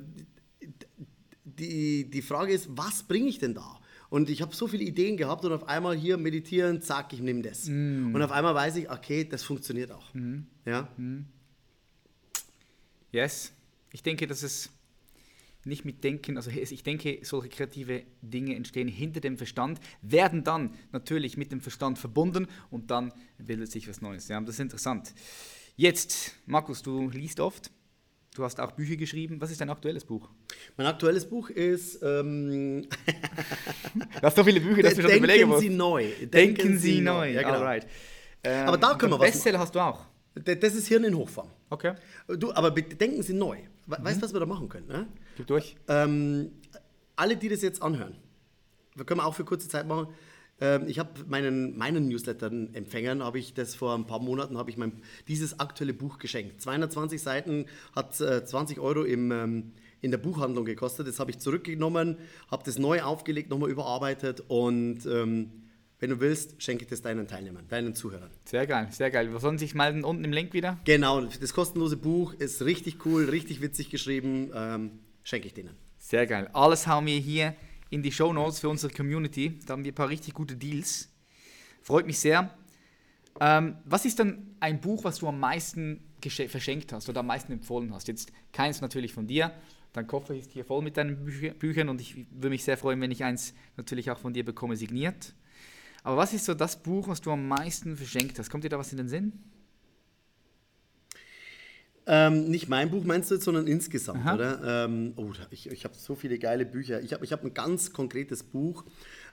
die, die Frage ist, was bringe ich denn da? Und ich habe so viele Ideen gehabt und auf einmal hier meditieren, zack, ich nehme das. Und auf einmal weiß ich, okay, das funktioniert auch. Ja? Yes. Ich denke, dass es nicht mit Denken, also ich denke, solche kreative Dinge entstehen hinter dem Verstand, werden dann natürlich mit dem Verstand verbunden und dann bildet sich was Neues. Ja, das ist interessant. Jetzt, Markus, du liest oft, du hast auch Bücher geschrieben. Was ist dein aktuelles Buch? Mein aktuelles Buch ist ähm, Du hast so viele Bücher, dass du schon Denken überlegen musst. Sie neu. Denken Sie neu. Ja, genau. Alright. Ähm, Aber da können wir was Bestseller hast du auch. Das ist Hirn in Hochform. Okay. Du, aber denken Sie neu. We- Weißt du, was wir da machen können? Ne? Gib durch. Ähm, alle, die das jetzt anhören, wir können auch für kurze Zeit machen. Ähm, ich habe meinen, meinen Newsletter-Empfängern, habe ich das vor ein paar Monaten, habe ich mein, dieses aktuelle Buch geschenkt. 220 Seiten, hat äh, 20 Euro im, ähm, in der Buchhandlung gekostet. Das habe ich zurückgenommen, habe das neu aufgelegt, nochmal überarbeitet und ähm, wenn du willst, schenke ich das deinen Teilnehmern, deinen Zuhörern. Sehr geil, sehr geil. Wir sollen sich melden unten im Link wieder. Genau, das kostenlose Buch ist richtig cool, richtig witzig geschrieben, ähm, schenke ich denen. Sehr geil. Alles hauen wir hier in die Show Notes für unsere Community. Da haben wir ein paar richtig gute Deals. Freut mich sehr. Ähm, was ist dann ein Buch, was du am meisten verschenkt hast oder am meisten empfohlen hast? Jetzt keins natürlich von dir. Dein Koffer ist hier voll mit deinen Bücher, Büchern und ich würde mich sehr freuen, wenn ich eins natürlich auch von dir bekomme, signiert. Aber was ist so das Buch, was du am meisten verschenkt hast? Kommt dir da was in den Sinn? Ähm, nicht mein Buch meinst du jetzt, sondern insgesamt, Aha. oder? Ähm, oh, ich, ich habe so viele geile Bücher. Ich habe ich hab ein ganz konkretes Buch,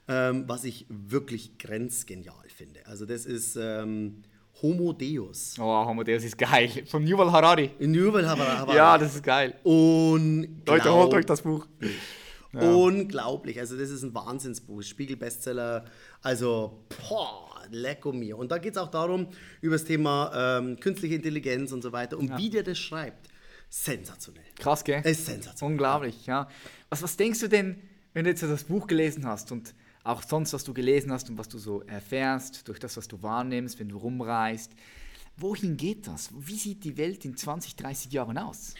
ähm, was ich wirklich grenzgenial finde. Also das ist ähm, Homo Deus. Oh, Homo Deus ist geil. Von Yuval Harari. In Yuval Harari. Ja, das ist geil. Unglaublich. Leute, holt euch das Buch. Unglaublich. Also das ist ein Wahnsinnsbuch. Spiegel-Bestseller. Also, boah, lecko mir. Und da geht es auch darum, über das Thema ähm, künstliche Intelligenz und so weiter. Und wie der das schreibt, sensationell. Krass, gell? Es ist sensationell. Unglaublich, ja. Was, was denkst du denn, wenn du jetzt das Buch gelesen hast und auch sonst, was du gelesen hast und was du so erfährst, durch das, was du wahrnimmst, wenn du rumreist, wohin geht das? Wie sieht die Welt in 20, 30 Jahren aus?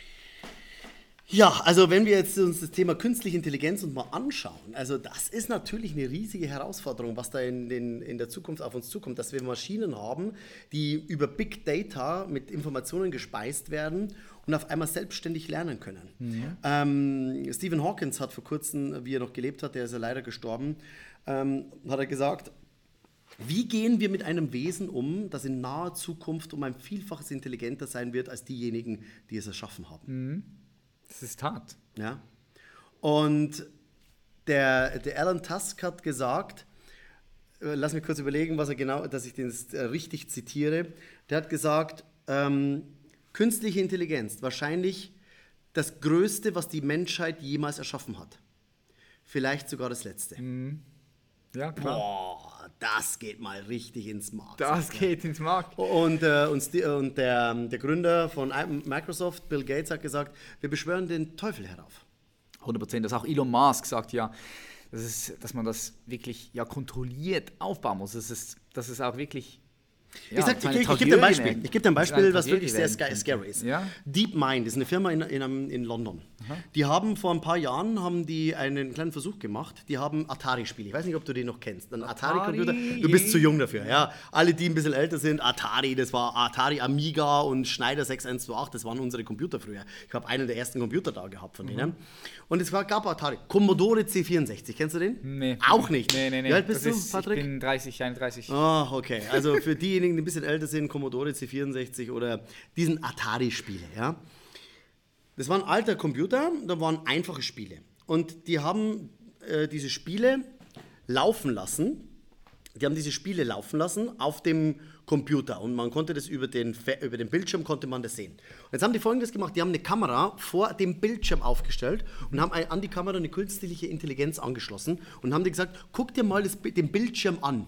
Ja, also wenn wir jetzt uns das Thema künstliche Intelligenz uns mal anschauen, also das ist natürlich eine riesige Herausforderung, was da in, den, in der Zukunft auf uns zukommt, dass wir Maschinen haben, die über Big Data mit Informationen gespeist werden und auf einmal selbstständig lernen können. Ähm, Stephen Hawkins hat vor kurzem, wie er noch gelebt hat, der ist ja leider gestorben, ähm, hat er gesagt, wie gehen wir mit einem Wesen um, das in naher Zukunft um ein Vielfaches intelligenter sein wird als diejenigen, die es erschaffen haben? Das ist hart. Ja. Und der, der Alan Tusk hat gesagt, äh, lass mich kurz überlegen, was er genau, dass ich den äh, richtig zitiere. Der hat gesagt, ähm, künstliche Intelligenz, wahrscheinlich das Größte, was die Menschheit jemals erschaffen hat. Vielleicht sogar das Letzte. Ja, klar. Boah, das geht mal richtig ins Mark. Das geht ins Markt. Und, äh, und, und der, der Gründer von Microsoft, Bill Gates, hat gesagt, wir beschwören den Teufel herauf. 100 Prozent. Das auch Elon Musk sagt ja, dass, es, dass man das wirklich ja kontrolliert aufbauen muss. Dass es, dass es auch wirklich. Ja, ich sag, ich, ich, ich gebe dir ein Beispiel. Ich dir ein Beispiel, was wirklich sehr scary ist. Ja? DeepMind ist eine Firma in, in, in London. Die haben vor ein paar Jahren haben die einen kleinen Versuch gemacht. Die haben Atari-Spiele. Ich weiß nicht, ob du den noch kennst. Ein Atari-Computer. Du bist zu jung dafür. Ja, alle, die ein bisschen älter sind, Atari. Das war Atari Amiga und Schneider 6128. Das waren unsere Computer früher. Ich habe einen der ersten Computer da gehabt von denen. Und es war, gab Atari. Commodore C64. Kennst du den? Nee. Auch nicht. Nee, nee, nee. Wie alt bist Das du, ist, Patrick? Ich bin 30, 31. Ah, okay. Also für diejenigen, die ein bisschen älter sind, Commodore C64 oder diesen Atari-Spiele, ja. Das war ein alter Computer, da waren einfache Spiele. Und die haben äh, diese Spiele laufen lassen. Die haben diese Spiele laufen lassen auf dem Computer und man konnte das über den, über den Bildschirm konnte man das sehen. Und jetzt haben die folgendes gemacht, die haben eine Kamera vor dem Bildschirm aufgestellt und haben an die Kamera eine künstliche Intelligenz angeschlossen und haben die gesagt, guck dir mal das, den Bildschirm an.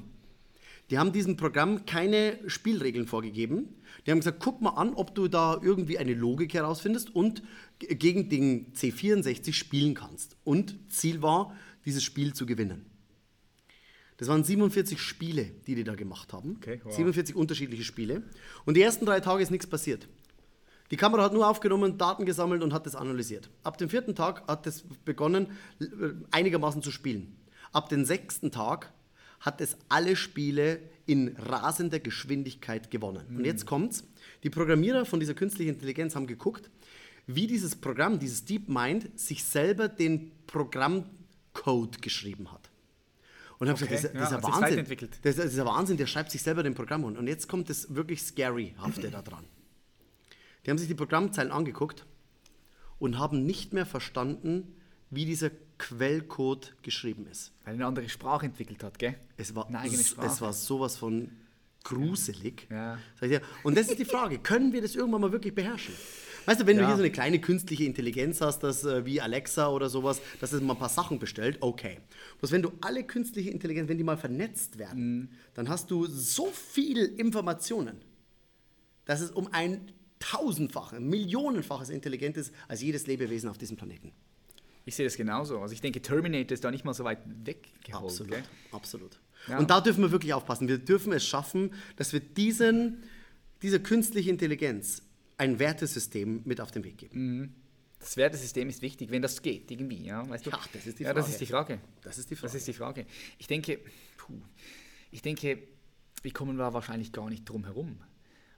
Die haben diesem Programm keine Spielregeln vorgegeben. Die haben gesagt, guck mal an, ob du da irgendwie eine Logik herausfindest und gegen den C64 spielen kannst. Und Ziel war, dieses Spiel zu gewinnen. Das waren 47 Spiele, die die da gemacht haben. Okay, wow. 47 unterschiedliche Spiele. Und die ersten drei Tage ist nichts passiert. Die Kamera hat nur aufgenommen, Daten gesammelt und hat das analysiert. Ab dem vierten Tag hat es begonnen, äh, einigermaßen zu spielen. Ab dem sechsten Tag hat es alle Spiele in rasender Geschwindigkeit gewonnen. Und jetzt kommt's. Die Programmierer von dieser künstlichen Intelligenz haben geguckt, wie dieses Programm, dieses DeepMind, sich selber den Programmcode geschrieben hat. Und habe Okay, gesagt, das, ja, das ist ja Wahnsinn. Das, das ist ja Wahnsinn, der schreibt sich selber den Programm an. Und jetzt kommt das wirklich Scary-hafte da dran. Die haben sich die Programmzeilen angeguckt und haben nicht mehr verstanden, wie dieser Quellcode geschrieben ist. Weil eine andere Sprache entwickelt hat, gell? Es war, Eine eigene es Sprache. war sowas von gruselig. Ja. Und das ist die Frage, können wir das irgendwann mal wirklich beherrschen? Weißt du, wenn du Ja. hier so eine kleine künstliche Intelligenz hast, das, äh, wie Alexa oder sowas, dass es mal ein paar Sachen bestellt, okay. Bloß wenn du alle künstliche Intelligenz, wenn die mal vernetzt werden, Mhm. dann hast du so viel Informationen, dass es um ein tausendfaches, millionenfaches intelligent ist als jedes Lebewesen auf diesem Planeten. Ich sehe das genauso. Also ich denke, Terminator ist da nicht mal so weit weggeholt. Absolut, Gell? absolut. Ja. Und da dürfen wir wirklich aufpassen. Wir dürfen es schaffen, dass wir diesen, dieser künstlichen Intelligenz ein Wertesystem mit auf den Weg geben. Das Wertesystem ist wichtig, wenn das geht, irgendwie. Ja, weißt du? Ja, das ist die Ja, das Frage. ist die Frage. Das ist die Das Frage. ist die Frage. Ich denke, puh, ich denke, wir kommen da wahrscheinlich gar nicht drum herum.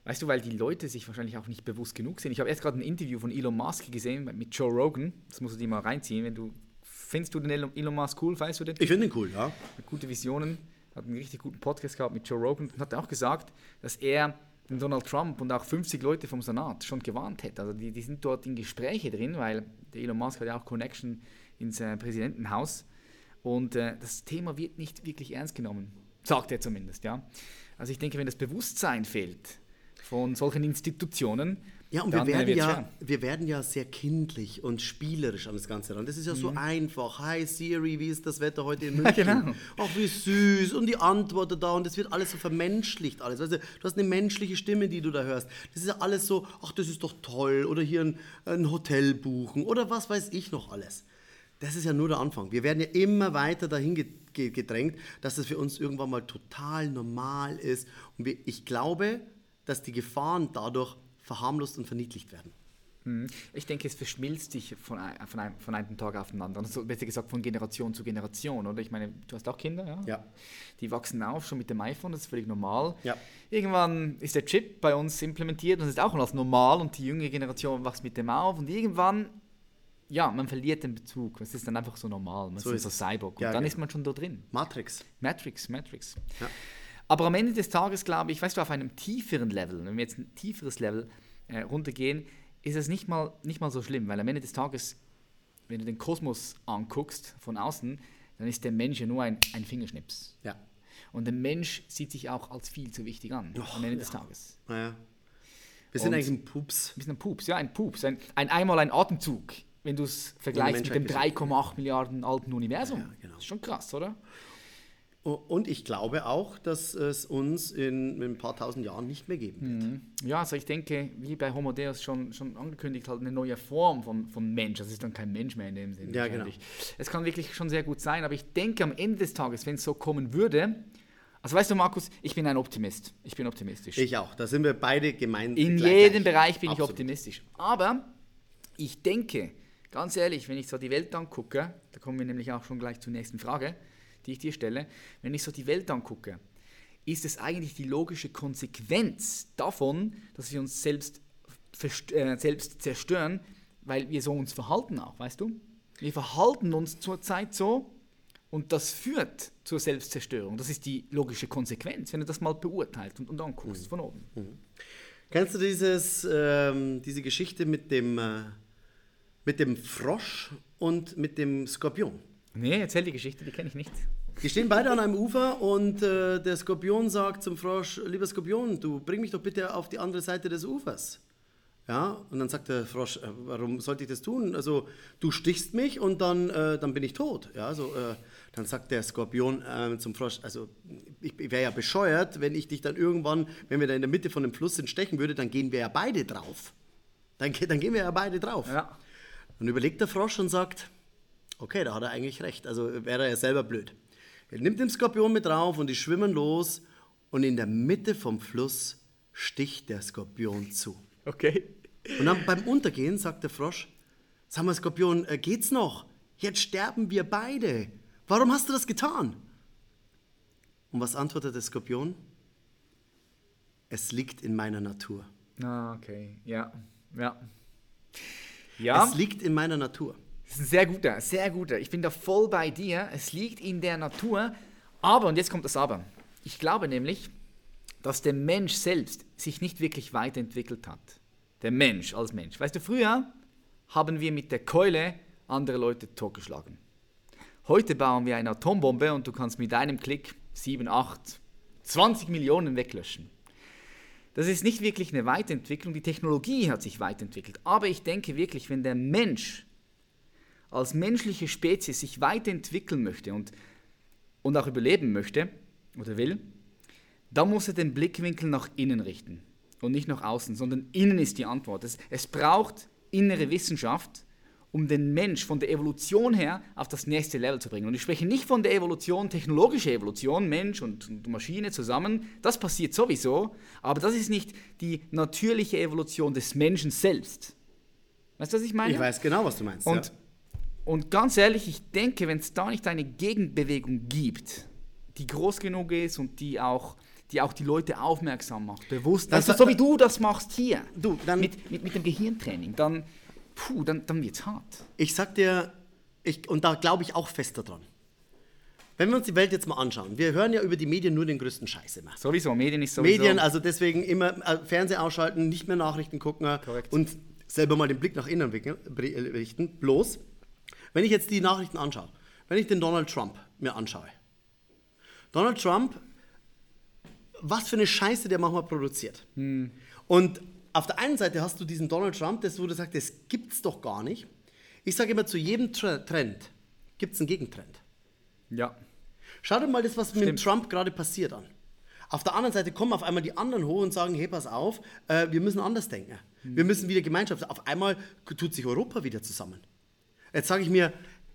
Weißt du, weil die Leute sich wahrscheinlich auch nicht bewusst genug sind. Ich habe erst gerade ein Interview von Elon Musk gesehen mit Joe Rogan. Das musst du dir mal reinziehen, wenn du findest du den Elon Musk cool, weißt du den? Ich finde ihn cool, ja. Gute Visionen, hat einen richtig guten Podcast gehabt mit Joe Rogan und hat auch gesagt, dass er den Donald Trump und auch 50 Leute vom Senat schon gewarnt hätte. Also die, die sind dort in Gespräche drin, weil der Elon Musk hat ja auch Connection ins äh, Präsidentenhaus und äh, das Thema wird nicht wirklich ernst genommen, sagt er zumindest, ja. Also ich denke, wenn das Bewusstsein fehlt von solchen Institutionen, Ja, und wir werden ja, wir werden ja sehr kindlich und spielerisch an das Ganze ran. Das ist ja so einfach. Hi Siri, wie ist das Wetter heute in München? genau. Ach, wie süß. Und die Antworten da und das wird alles so vermenschlicht. Alles. Weißt du, hast eine menschliche Stimme, die du da hörst. Das ist ja alles so, ach, das ist doch toll. Oder hier ein, ein Hotel buchen oder was weiß ich noch alles. Das ist ja nur der Anfang. Wir werden ja immer weiter dahin ge- ge- gedrängt, dass es für uns irgendwann mal total normal ist. Und wir, ich glaube, dass die Gefahren dadurch verharmlost und verniedlicht werden. Mhm. Ich denke, es verschmilzt sich von, ein, von, einem, von einem Tag auf den anderen. Also besser gesagt von Generation zu Generation, oder? Ich meine, du hast auch Kinder, ja? Ja. Die wachsen auf schon mit dem iPhone, das ist völlig normal. Ja. Irgendwann ist der Chip bei uns implementiert und das ist auch als normal und die junge Generation wächst mit dem auf und irgendwann, ja, man verliert den Bezug. Es ist dann einfach so normal. Man So ist so. Cyborg und Ja, dann genau. ist man schon da drin. Matrix. Matrix, Matrix. Ja. Aber am Ende des Tages, glaube ich, weißt du, auf einem tieferen Level, wenn wir jetzt ein tieferes Level äh, runtergehen, ist es nicht mal, nicht mal so schlimm, weil am Ende des Tages wenn du den Kosmos anguckst von außen, dann ist der Mensch ja nur ein, ein Fingerschnips. Ja. Und der Mensch sieht sich auch als viel zu wichtig an am Ende des Tages. Naja. Wir sind Und- eigentlich ein Pups. Ein bisschen ein Pups, ja, ein Pups. Ein, ein einmal ein Atemzug, wenn du es vergleichst mit dem Menschheit 3,8 Milliarden alten Universum. Ja, genau. Das ist schon krass, oder? Und ich glaube auch, dass es uns in, in ein paar tausend Jahren nicht mehr geben wird. Ja, also ich denke, wie bei Homo Deus schon, schon angekündigt, halt eine neue Form von, von Mensch. Das ist dann kein Mensch mehr in dem Sinne. Ja, genau. Es kann wirklich schon sehr gut sein, aber ich denke am Ende des Tages, wenn es so kommen würde, also weißt du, Markus, ich bin ein Optimist. Ich bin optimistisch. Ich auch. Da sind wir beide gemeint. In jedem. Bereich bin ich Absolut. optimistisch. Aber ich denke, ganz ehrlich, wenn ich so die Welt angucke, da kommen wir nämlich auch schon gleich zur nächsten Frage, die ich dir stelle, wenn ich so die Welt angucke, ist es eigentlich die logische Konsequenz davon, dass wir uns selbst, äh, selbst zerstören, weil wir so uns verhalten auch, weißt du? Wir verhalten uns zurzeit so und das führt zur Selbstzerstörung. Das ist die logische Konsequenz, wenn du das mal beurteilst und, und anguckst von oben. Kennst du dieses, ähm, diese Geschichte mit dem, äh, mit dem Frosch und mit dem Skorpion? Nee, erzähl die Geschichte, die kenne ich nicht. Die stehen beide an einem Ufer und äh, der Skorpion sagt zum Frosch, lieber Skorpion, du bring mich doch bitte auf die andere Seite des Ufers. Ja, und dann sagt der Frosch, äh, warum sollte ich das tun? Also du stichst mich und dann, äh, dann bin ich tot. Ja, also, äh, dann sagt der Skorpion äh, zum Frosch, also ich, ich wäre ja bescheuert, wenn ich dich dann irgendwann, wenn wir da in der Mitte von dem Fluss sind, stechen würde, dann gehen wir ja beide drauf. Dann, dann gehen wir ja beide drauf. Ja. Dann überlegt der Frosch und sagt, okay, da hat er eigentlich recht. Also wäre er ja selber blöd. Er nimmt den Skorpion mit drauf und die schwimmen los und in der Mitte vom Fluss sticht der Skorpion zu. Okay. Und dann beim Untergehen sagt der Frosch, sag mal Skorpion, äh, geht's noch? Jetzt sterben wir beide. Warum hast du das getan? Und was antwortet der Skorpion? Es liegt in meiner Natur. Ah, okay. Ja. Ja. Ja, Es liegt in meiner Natur. Das ist ein sehr guter, sehr guter. Ich bin da voll bei dir. Es liegt in der Natur. Aber, und jetzt kommt das Aber. Ich glaube nämlich, dass der Mensch selbst sich nicht wirklich weiterentwickelt hat. Der Mensch als Mensch. Weißt du, früher haben wir mit der Keule andere Leute totgeschlagen. Heute bauen wir eine Atombombe und du kannst mit einem Klick 7, 8, 20 Millionen weglöschen. Das ist nicht wirklich eine Weiterentwicklung, die Technologie hat sich weiterentwickelt. Aber ich denke wirklich, wenn der Mensch als menschliche Spezies sich weiterentwickeln möchte und, und auch überleben möchte oder will, dann muss er den Blickwinkel nach innen richten und nicht nach außen, sondern innen ist die Antwort. Es, es braucht innere Wissenschaft, um den Mensch von der Evolution her auf das nächste Level zu bringen. Und ich spreche nicht von der Evolution, technologische Evolution, Mensch und, und Maschine zusammen. Das passiert sowieso, aber das ist nicht die natürliche Evolution des Menschen selbst. Weißt du, was ich meine? Ich weiß genau, was du meinst. Und, ja. Und ganz ehrlich, ich denke, wenn es da nicht eine Gegenbewegung gibt, die groß genug ist und die auch die, auch die Leute aufmerksam macht, bewusst, Das war- so wie du das machst hier, Du, dann- mit, mit, mit dem Gehirntraining, dann, puh, dann, dann wird es hart. Ich sag dir, ich, und da glaube ich auch fest daran. Wenn wir uns die Welt jetzt mal anschauen, wir hören ja über die Medien nur den größten Scheiß immer. Sowieso, Medien ist sowieso... Medien, also deswegen immer äh, Fernseher ausschalten, nicht mehr Nachrichten gucken äh, Korrekt. und selber mal den Blick nach innen äh, richten. Bloß, wenn ich jetzt die Nachrichten anschaue, wenn ich den Donald Trump mir anschaue. Donald Trump, was für eine Scheiße der manchmal produziert. Und auf der einen Seite hast du diesen Donald Trump, das, wo du sagst, das gibt's doch gar nicht. Ich sage immer, zu jedem Tre- Trend gibt es einen Gegentrend. ja. Schau dir mal das, was mit Stimmt. Trump gerade passiert an. Auf der anderen Seite kommen auf einmal die anderen hoch und sagen, hey, pass auf, äh, wir müssen anders denken. Wir müssen wieder Gemeinschaft. Auf einmal tut sich Europa wieder zusammen. Jetzt sage ich mir,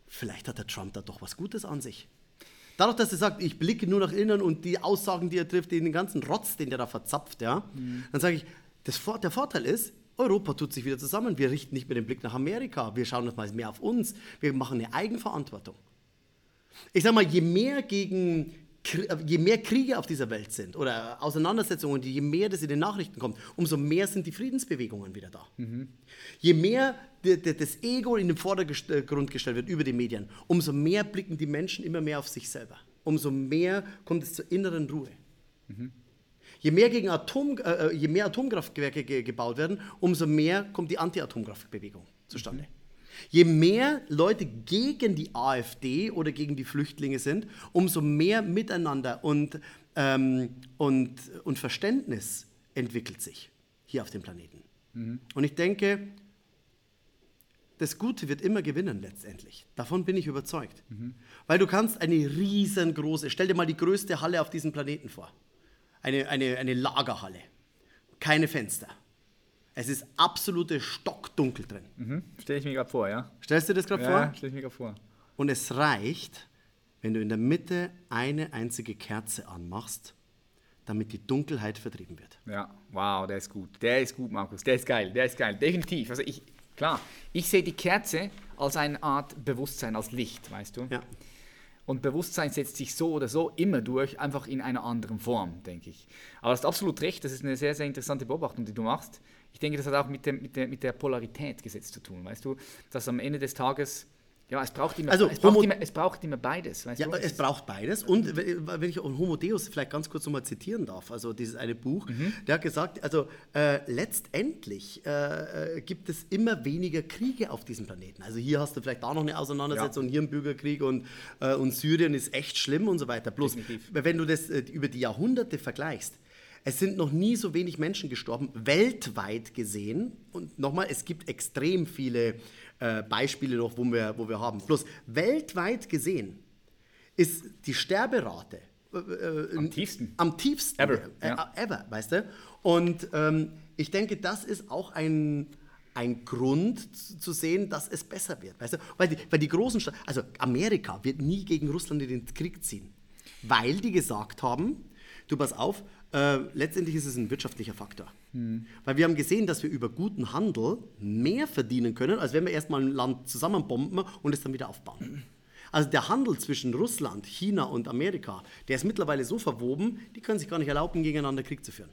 vielleicht hat der Trump da doch was Gutes an sich. Dadurch, dass er sagt, ich blicke nur nach innen und die Aussagen, die er trifft, den ganzen Rotz, den der da verzapft, ja, dann sage ich, das, der Vorteil ist, Europa tut sich wieder zusammen. Wir richten nicht mehr den Blick nach Amerika. Wir schauen noch mal mehr auf uns. Wir machen eine Eigenverantwortung. Ich sag mal, je mehr gegen je mehr Kriege auf dieser Welt sind oder Auseinandersetzungen, je mehr das in den Nachrichten kommt, umso mehr sind die Friedensbewegungen wieder da. Je mehr das Ego in den Vordergrund gestellt wird über die Medien, umso mehr blicken die Menschen immer mehr auf sich selber. Umso mehr kommt es zur inneren Ruhe. Je mehr, gegen Atom, äh, je mehr Atomkraftwerke ge gebaut werden, umso mehr kommt die Anti-Atomkraftbewegung zustande. Je mehr Leute gegen die AfD oder gegen die Flüchtlinge sind, umso mehr Miteinander und, ähm, und, und Verständnis entwickelt sich hier auf dem Planeten. Und ich denke, das Gute wird immer gewinnen letztendlich. Davon bin ich überzeugt. Weil du kannst eine riesengroße, stell dir mal die größte Halle auf diesem Planeten vor. Eine, eine, eine Lagerhalle. Keine Fenster. Es ist absolute Stockdunkel drin. Mhm. Stelle ich mir gerade vor, ja? Stellst du dir das gerade Ja, vor? stelle ich mir gerade vor. Und es reicht, wenn du in der Mitte eine einzige Kerze anmachst, damit die Dunkelheit vertrieben wird. Ja, wow, der ist gut. Der ist gut, Markus. Der ist geil. Der ist geil. Definitiv. Also ich, klar, ich sehe die Kerze als eine Art Bewusstsein, als Licht, weißt du? Ja. Und Bewusstsein setzt sich so oder so immer durch, einfach in einer anderen Form, denke ich. Aber du hast absolut recht, das ist eine sehr, sehr interessante Beobachtung, die du machst. Ich denke, das hat auch mit, dem, mit, der, mit der Polarität gesetzt zu tun, weißt du? Dass am Ende des Tages, ja, es braucht immer, Also, es braucht immer, es braucht immer beides, Ja, du? es braucht beides. Und wenn ich Homo Deus vielleicht ganz kurz nochmal zitieren darf, also dieses eine Buch, der hat gesagt, also äh, letztendlich äh, äh, gibt es immer weniger Kriege auf diesem Planeten. Also hier hast du vielleicht da noch eine Auseinandersetzung, Ja. hier ein Bürgerkrieg und, äh, und Syrien ist echt schlimm und so weiter. Bloß, Definitiv. wenn du das äh, über die Jahrhunderte vergleichst, es sind noch nie so wenig Menschen gestorben, weltweit gesehen. Und nochmal, es gibt extrem viele äh, Beispiele noch, wo wir, wo wir haben. Bloß weltweit gesehen ist die Sterberate äh, äh, Am tiefsten. Am tiefsten. Ever, Äh, ja. ever, weißt du? Und ähm, ich denke, das ist auch ein, ein Grund zu- zu sehen, dass es besser wird. Weißt du? weil, die, weil die großen Staaten, also Amerika wird nie gegen Russland in den Krieg ziehen. Weil die gesagt haben, du pass auf, äh, letztendlich ist es ein wirtschaftlicher Faktor. Weil wir haben gesehen, dass wir über guten Handel mehr verdienen können, als wenn wir erstmal ein Land zusammenbomben und es dann wieder aufbauen. Also der Handel zwischen Russland, China und Amerika, der ist mittlerweile so verwoben, die können sich gar nicht erlauben, gegeneinander Krieg zu führen.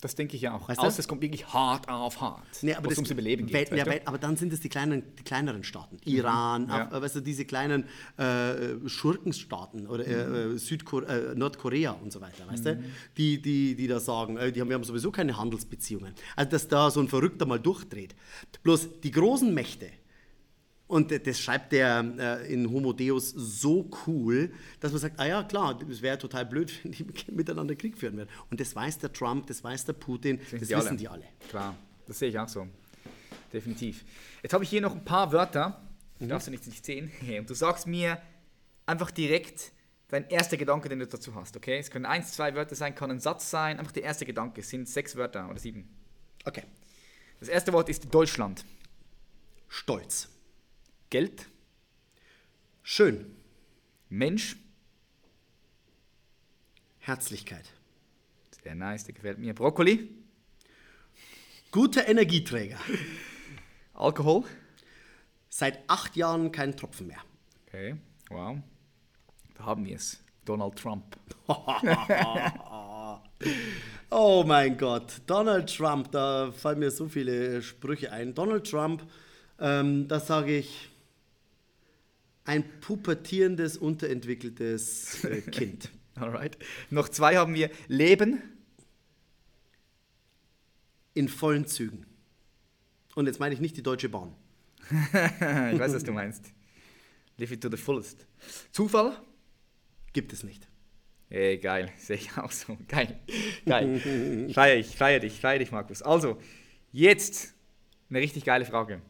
Das denke ich ja auch. Weißt du? Außer es kommt wirklich hart auf hart, Nee, aber das ums Überleben geht. Ja, du? Aber dann sind es die, kleinen, die kleineren Staaten. Iran, Ja. Af- äh, weißt du, diese kleinen äh, Schurkenstaaten oder äh, äh, Südkor äh, Nordkorea und so weiter, weißt du? Die, die, die da sagen, äh, die haben, wir haben sowieso keine Handelsbeziehungen. Also, dass da so ein Verrückter mal durchdreht. Bloß die großen Mächte, und das schreibt der äh, in Homo Deus so cool, dass man sagt, ah ja, klar, es wäre total blöd, wenn die miteinander Krieg führen würden. Und das weiß der Trump, das weiß der Putin, das die wissen alle. die alle. Klar, das sehe ich auch so. Definitiv. Jetzt habe ich hier noch ein paar Wörter, Mhm. darfst du nicht, nicht sehen. Und du sagst mir einfach direkt dein erster Gedanke, den du dazu hast, okay? Es können eins, zwei Wörter sein, kann ein Satz sein, einfach der erste Gedanke. Es sind sechs Wörter oder sieben. Okay. Das erste Wort ist Deutschland. Stolz. Geld, Schön. Mensch, Herzlichkeit. sehr nice, der gefällt mir. Brokkoli, Guter Energieträger. Alkohol. Seit acht Jahren kein Tropfen mehr. Okay, wow. Da haben wir es. Donald Trump. Oh mein Gott, Donald Trump, da fallen mir so viele Sprüche ein. Donald Trump, ähm, da sage ich, ein pubertierendes, unterentwickeltes äh, Kind. Alright. Noch zwei haben wir Leben, In vollen Zügen. Und jetzt meine ich nicht die Deutsche Bahn. ich weiß, was du meinst. Live it to the fullest. Zufall? Gibt es nicht. Ey, geil. Sehe ich auch so. Geil. Geil. Feier ich, feier dich, feier dich, Markus. Also, jetzt eine richtig geile Frage.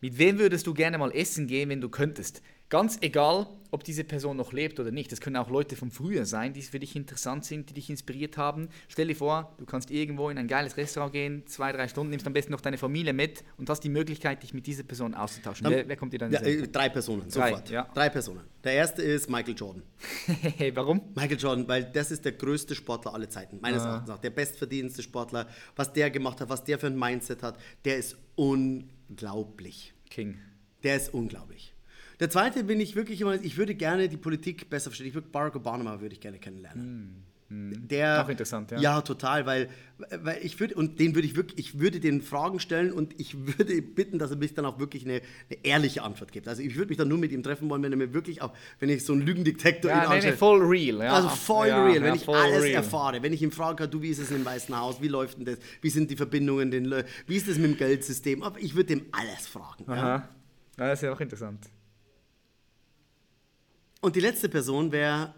Mit wem würdest du gerne mal essen gehen, wenn du könntest? Ganz egal, ob diese Person noch lebt oder nicht. Das können auch Leute von früher sein, die für dich interessant sind, die dich inspiriert haben. Stell dir vor, du kannst irgendwo in ein geiles Restaurant gehen, zwei, drei Stunden, nimmst am besten noch deine Familie mit und hast die Möglichkeit, dich mit dieser Person auszutauschen. Dann- wer, wer kommt dir dann Ja, äh, drei Personen, Drei, sofort. ja. Drei Personen. Der erste ist Michael Jordan. Warum? Michael Jordan, weil das ist der größte Sportler aller Zeiten, meines Erachtens nach. Der bestverdienendste Sportler. Was der gemacht hat, was der für ein Mindset hat, der ist unglaublich. King. Der ist unglaublich. Der zweite bin ich wirklich immer, ich würde gerne die Politik besser verstehen. Ich würde Barack Obama würde ich gerne kennenlernen. Der, Auch interessant, ja. Ja, total, weil, weil ich würde, und den würde ich wirklich, ich würde den Fragen stellen und ich würde bitten, dass er mich dann auch wirklich eine, eine ehrliche Antwort gibt. Also ich würde mich dann nur mit ihm treffen wollen, wenn er mir wirklich auch, wenn ich so einen Lügendetektor Ja, ihn nee, voll real. Ja. Also voll ja, real, ja, wenn ich voll alles real. erfahre, wenn ich ihn frage, du, wie ist es im Weißen Haus, wie läuft denn das, wie sind die Verbindungen, den, wie ist es mit dem Geldsystem, aber ich würde ihm alles fragen. Ja? Aha. Ja, das ist ja auch interessant. Und die letzte Person wäre,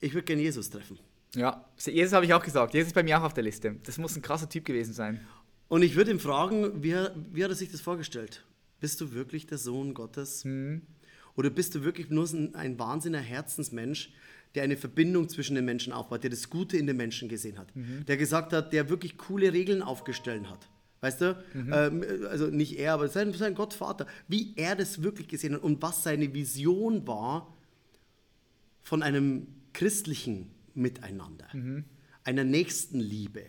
ich würde gerne Jesus treffen. Ja, Jesus habe ich auch gesagt. Jesus ist bei mir auch auf der Liste. Das muss ein krasser Typ gewesen sein. Und ich würde ihn fragen, wie, wie hat er sich das vorgestellt? Bist du wirklich der Sohn Gottes? Oder bist du wirklich nur ein, ein wahnsinniger Herzensmensch, der eine Verbindung zwischen den Menschen aufbaut, der das Gute in den Menschen gesehen hat, der gesagt hat, der wirklich coole Regeln aufgestellt hat? Weißt du? Ähm, also nicht er, aber sein, sein Gottvater. Wie er das wirklich gesehen hat und was seine Vision war von einem christlichen Miteinander, einer Nächstenliebe.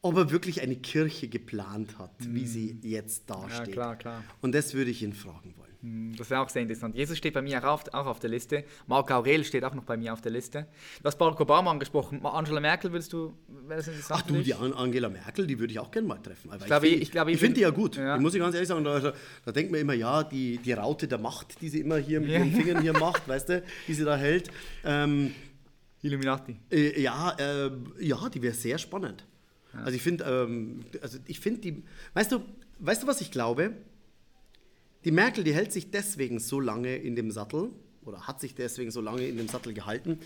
Ob er wirklich eine Kirche geplant hat, wie sie jetzt dasteht. Mhm. klar, klar. Und das würde ich ihn fragen wollen. Das wäre auch sehr interessant. Jesus steht bei mir auch auf, auch auf der Liste. Marc Aurel steht auch noch bei mir auf der Liste. Du hast Barack Obama angesprochen. Angela Merkel würdest du, wäre das interessant Ach du, die An- Angela Merkel, die würde ich auch gerne mal treffen. Aber glaube, ich- ich ich ich finde die ja gut. Ja. Die muss ich ganz ehrlich sagen. Da, da denkt man immer, ja, die, die Raute der Macht, die sie immer hier mit ihren Fingern hier macht, weißt du, die sie da hält. Ähm, Illuminati. Äh, ja, äh, ja, die wäre sehr spannend. Also ich finde, ähm, also ich finde die, weißt du, weißt du, was ich glaube? Die Merkel, die hält sich deswegen so lange in dem Sattel oder hat sich deswegen so lange in dem Sattel gehalten,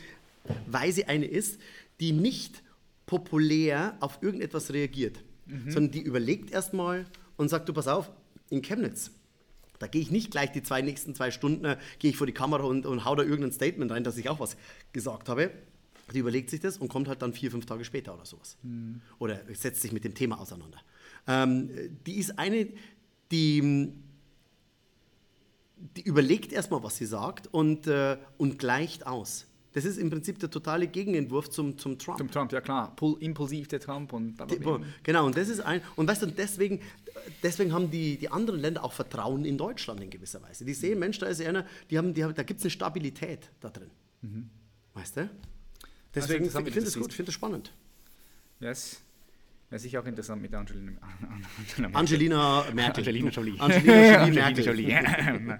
weil sie eine ist, die nicht populär auf irgendetwas reagiert, sondern die überlegt erstmal und sagt, du pass auf, in Chemnitz, da gehe ich nicht gleich die zwei nächsten zwei Stunden, äh, gehe ich vor die Kamera und, und hau da irgendein Statement rein, dass ich auch was gesagt habe. Die überlegt sich das und kommt halt dann vier, fünf Tage später oder sowas. Oder setzt sich mit dem Thema auseinander. Ähm, die ist eine, die, die überlegt erstmal, was sie sagt und, äh, und gleicht aus. Das ist im Prinzip der totale Gegenentwurf zum, zum Trump. Zum Trump, ja klar. Pul impulsiv der Trump und Die- Genau, und das ist ein. Und weißt du, deswegen, deswegen haben die, die anderen Länder auch Vertrauen in Deutschland in gewisser Weise. Die sehen, Mensch, da ist einer, die haben, die haben, da gibt es eine Stabilität da drin. Weißt du? Deswegen, interessant, wie ich finde das es gut, ich finde es spannend. Yes. Wäre sicher auch interessant mit Angelina, Merkel. Angelina Merkel. Angelina Jolie. Angelina Jolie Merkel. Jolie.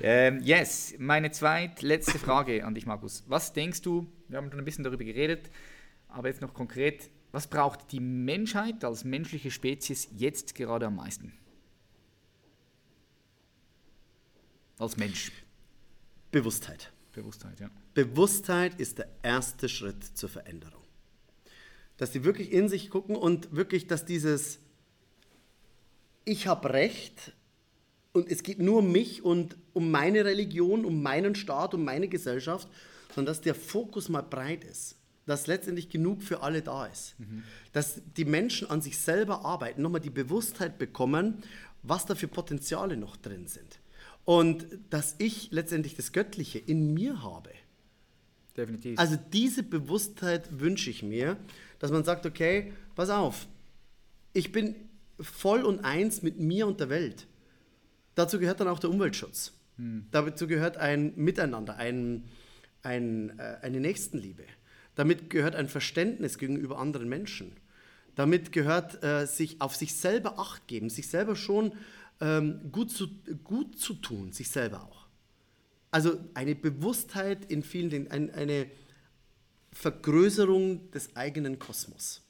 ähm, yes, meine zweitletzte Frage an dich, Markus. Was denkst du, wir haben schon ein bisschen darüber geredet, aber jetzt noch konkret, was braucht die Menschheit als menschliche Spezies jetzt gerade am meisten? Als Mensch. Bewusstheit. Bewusstheit, ja. Bewusstheit ist der erste Schritt zur Veränderung. Dass die wirklich in sich gucken und wirklich, dass dieses Ich habe Recht und es geht nur um mich und um meine Religion, um meinen Staat, um meine Gesellschaft, sondern dass der Fokus mal breit ist. Dass letztendlich genug für alle da ist. Dass die Menschen an sich selber arbeiten, nochmal die Bewusstheit bekommen, was da für Potenziale noch drin sind. Und dass ich letztendlich das Göttliche in mir habe. Definitiv. Also diese Bewusstheit wünsche ich mir, dass man sagt, okay, pass auf, ich bin voll und eins mit mir und der Welt. Dazu gehört dann auch der Umweltschutz. Dazu gehört ein Miteinander, ein, ein, äh, eine Nächstenliebe. Damit gehört ein Verständnis gegenüber anderen Menschen. Damit gehört äh, sich auf sich selber Acht geben, sich selber schon ähm, gut, zu, gut zu tun, sich selber auch. Also eine Bewusstheit in vielen Dingen, ein, eine Vergrößerung des eigenen Kosmos.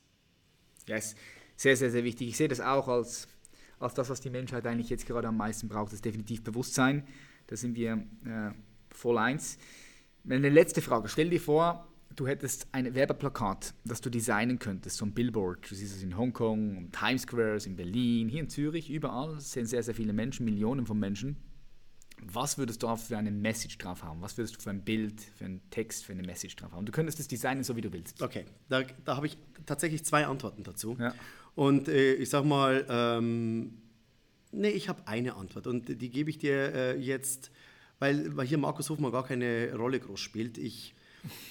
Yes. Sehr, sehr, sehr wichtig. Ich sehe das auch als, als das, was die Menschheit eigentlich jetzt gerade am meisten braucht, das ist definitiv Bewusstsein. Da sind wir äh, voll eins. Eine letzte Frage. Stell dir vor, du hättest ein Werbeplakat, das du designen könntest, so ein Billboard. Du siehst es in Hongkong, Times Squares, in Berlin, hier in Zürich, überall. Es sind sehr, sehr viele Menschen, Millionen von Menschen. Was würdest du für eine Message drauf haben? Was würdest du für ein Bild, für einen Text, für eine Message drauf haben? Du könntest es designen, so wie du willst. Okay, da, da habe ich tatsächlich zwei Antworten dazu. Ja. Und äh, ich sage mal, ähm, nee, ich habe eine Antwort und die gebe ich dir äh, jetzt, weil, weil hier Markus Hofmann gar keine Rolle groß spielt. Ich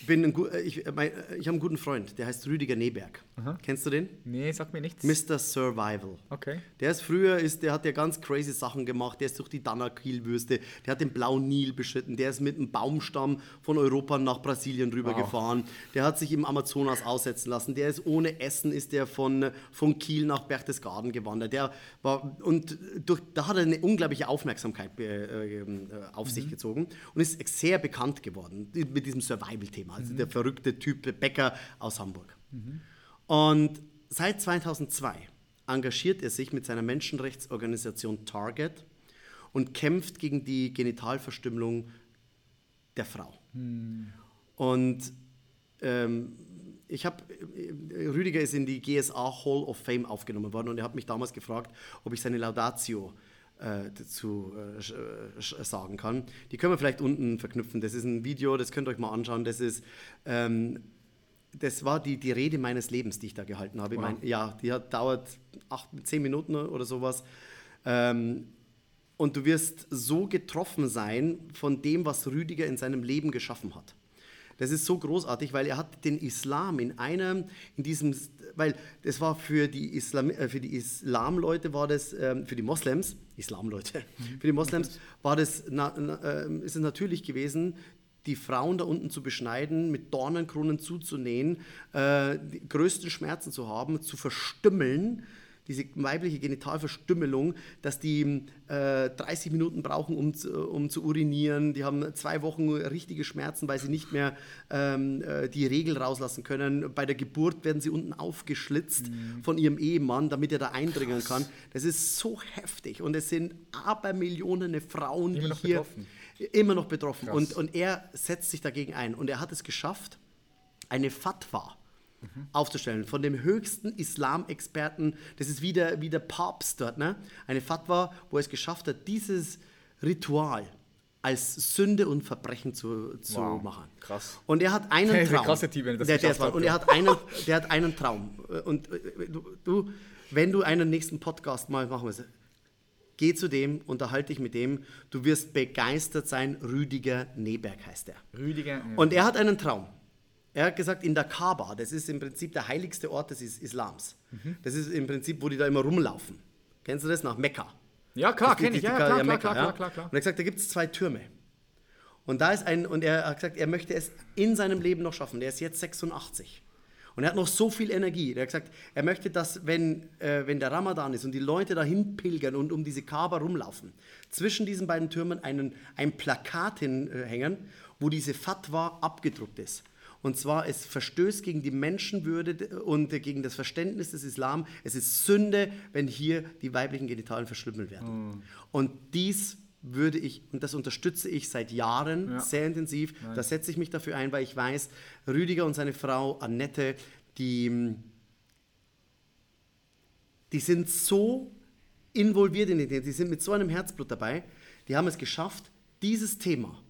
bin ein, äh, ich, äh, mein, äh, ich habe einen guten Freund, der heißt Rüdiger Neberg. Kennst du den? Nee, sag mir nichts. Mr. Survival. Okay. Der ist früher, ist, der hat ja ganz crazy Sachen gemacht. Der ist durch die Danakil-Wüste, der hat den blauen Nil beschritten, der ist mit einem Baumstamm von Europa nach Brasilien rübergefahren. Der hat sich im Amazonas aussetzen lassen. Der ist ohne Essen, ist der von, von Kiel nach Berchtesgaden gewandert. Der war, und durch, da hat er eine unglaubliche Aufmerksamkeit äh, äh, auf sich gezogen und ist sehr bekannt geworden mit diesem Survival-Thema. Also der verrückte Typ Bäcker aus Hamburg. Und seit 2002, engagiert er sich mit seiner Menschenrechtsorganisation Target und kämpft gegen die Genitalverstümmelung der Frau. Und ähm, ich habe, Rüdiger ist in die GSA Hall of Fame aufgenommen worden und er hat mich damals gefragt, ob ich seine Laudatio äh, äh, sch- äh, sch- sagen kann. Die können wir vielleicht unten verknüpfen. Das ist ein Video, das könnt ihr euch mal anschauen. Das ist, ähm, das war die, die Rede meines Lebens, die ich da gehalten habe. Wow. mein, ja, die hat dauert acht, zehn Minuten oder sowas. Ähm, und du wirst so getroffen sein von dem, was Rüdiger in seinem Leben geschaffen hat. Das ist so großartig, weil er hat den Islam in einem, in diesem, weil das war für die, Islam, äh, für die Islamleute war das, ähm, für die Moslems, Islamleute, für die Moslems war das, ähm, ist es natürlich gewesen, die Frauen da unten zu beschneiden, mit Dornenkronen zuzunähen, äh, die größten Schmerzen zu haben, zu verstümmeln, diese weibliche Genitalverstümmelung, dass die äh, 30 Minuten brauchen, um zu, um zu urinieren. Die haben zwei Wochen richtige Schmerzen, weil sie nicht mehr ähm, äh, die Regel rauslassen können. Bei der Geburt werden sie unten aufgeschlitzt von ihrem Ehemann, damit er da eindringen kann. Das ist so heftig und es sind Abermillionen Frauen, Immer die noch hier betroffen. immer noch betroffen. Krass. Und, und er setzt sich dagegen ein und er hat es geschafft, eine Fatwa aufzustellen von dem höchsten Islamexperten. Das ist wie der, wie der Papst dort, ne? Eine Fatwa, wo er es geschafft hat, dieses Ritual als Sünde und Verbrechen zu, zu Wow, machen. krass. Und er hat einen Traum. krasser Typ, wenn er das der, der hat, und er hat einen, der hat einen Traum. Und äh, du, du, wenn du einen nächsten Podcast mal machen willst, geh zu dem, unterhalte dich mit dem. Du wirst begeistert sein. Rüdiger Neberg heißt er. Rüdiger. Und er hat einen Traum. Er hat gesagt, in der Kaaba, das ist im Prinzip der heiligste Ort des Is- Islams. Mhm. Das ist im Prinzip, wo die da immer rumlaufen. Kennst du das? Nach Mekka. ja, klar, kenne ich. Ja, klar, klar, Mekka, klar, ja. klar, klar, klar. Und er hat gesagt, da gibt es zwei Türme. Und da ist ein, und er hat gesagt, er möchte es in seinem Leben noch schaffen. Der ist jetzt 86. Und er hat noch so viel Energie. Er hat gesagt, er möchte, dass, wenn, äh, wenn der Ramadan ist und die Leute dahin pilgern und um diese Kaaba rumlaufen, zwischen diesen beiden Türmen einen, ein Plakat hinhängen, wo diese Fatwa abgedruckt ist. Und zwar, es verstößt gegen die Menschenwürde und gegen das Verständnis des Islam. Es ist Sünde, wenn hier die weiblichen Genitalien verschlimmelt werden. Und dies würde ich, und das unterstütze ich seit Jahren Ja. sehr intensiv, da setze ich mich dafür ein, weil ich weiß, Rüdiger und seine Frau Annette, die, die sind so involviert in die Dinge, die sind mit so einem Herzblut dabei, die haben es geschafft, dieses Thema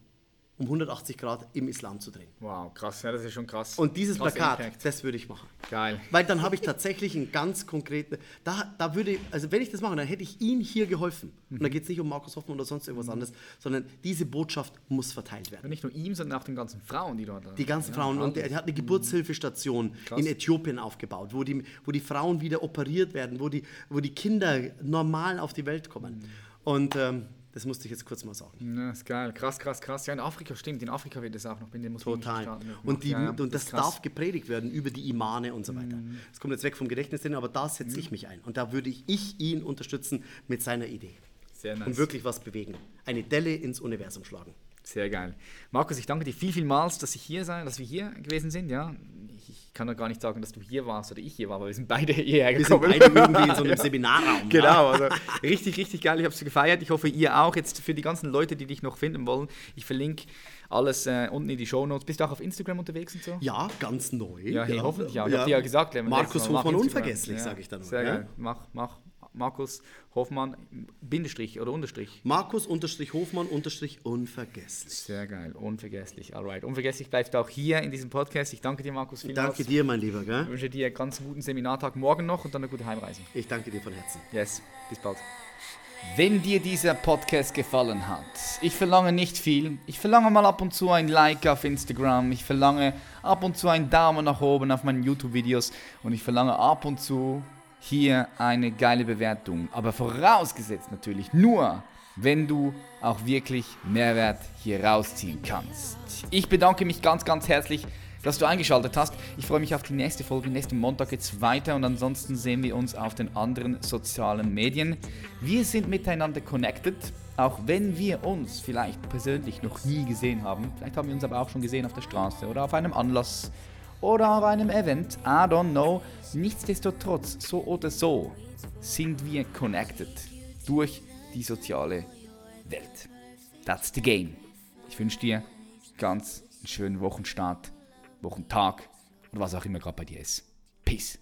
um 180 Grad im Islam zu drehen. Wow, krass. Ja, das ist schon krass. Und dieses Krass Plakat, Impact. das würde ich machen. Geil. Weil dann habe ich tatsächlich einen ganz konkreten, da, da würde, also wenn ich das mache, dann hätte ich ihm hier geholfen. Und da geht es nicht um Markus Hoffmann oder sonst irgendwas anderes, sondern diese Botschaft muss verteilt werden. Und nicht nur ihm, sondern auch den ganzen Frauen, die dort. Die ganzen ja, Frauen. Und er hat eine Geburtshilfestation Krass. in Äthiopien aufgebaut, wo die, wo die Frauen wieder operiert werden, wo die, wo die Kinder normal auf die Welt kommen. Und ähm, das musste ich jetzt kurz mal sagen. Ja, ist geil. Krass, krass, krass. Ja, in Afrika stimmt. In Afrika wird es auch noch in den muslimischen Total. Staaten Und, die. Ja, ja, und das. Mhm. darf gepredigt werden über die Imane und so weiter. Das kommt jetzt weg vom Gedächtnis, hin, aber da setze ich mich ein. Und da würde ich, ich ihn unterstützen mit seiner Idee. Sehr nice. Und wirklich was bewegen. Eine Delle ins Universum schlagen. Sehr geil. Markus, ich danke dir viel, vielmals, dass ich hier sein, dass wir hier gewesen sind. Ja, ich, ich kann doch gar nicht sagen, dass du hier warst oder ich hier war, aber wir sind beide hierher Wir sind gekommen. beide irgendwie in so einem Seminarraum. Ja. Genau, also richtig, richtig geil. Ich habe es gefeiert. Ich hoffe, ihr auch. Jetzt für die ganzen Leute, die dich noch finden wollen, ich verlinke alles äh, unten in die Show Notes. Bist du auch auf Instagram unterwegs und so? Ja, ganz neu. Ja, hey, hoffentlich auch. Ich hab dir ja gesagt, Markus Hofmann unvergesslich, Ja, sage ich dann. Sehr ja? geil. Mach, mach Markus Hoffmann, Bindestrich oder Unterstrich. Markus unterstrich Hofmann unterstrich unvergesslich. Sehr geil, unvergesslich. Alright, unvergesslich bleibst du auch hier in diesem Podcast. Ich danke dir, Markus, vielmals. Danke dir, mein Lieber. Gell? Ich wünsche dir einen ganz guten Seminartag morgen noch und dann eine gute Heimreise. Ich danke dir von Herzen. Yes, bis bald. Wenn dir dieser Podcast gefallen hat, ich verlange nicht viel. Ich verlange mal ab und zu ein Like auf Instagram. Ich verlange ab und zu einen Daumen nach oben auf meinen YouTube-Videos. Und ich verlange ab und zu hier eine geile Bewertung. Aber vorausgesetzt natürlich nur, wenn du auch wirklich Mehrwert hier rausziehen kannst. Ich bedanke mich ganz, ganz herzlich dass du eingeschaltet hast. Ich freue mich auf die nächste Folge. Nächsten Montag geht es weiter und ansonsten sehen wir uns auf den anderen sozialen Medien. Wir sind miteinander connected, auch wenn wir uns vielleicht persönlich noch nie gesehen haben. Vielleicht haben wir uns aber auch schon gesehen auf der Straße oder auf einem Anlass oder auf einem Event. I don't know. Nichtsdestotrotz, so oder so, sind wir connected durch die soziale Welt. That's the game. Ich wünsche dir ganz einen schönen Wochenstart, Wochentag oder was auch immer gerade bei dir ist. Peace.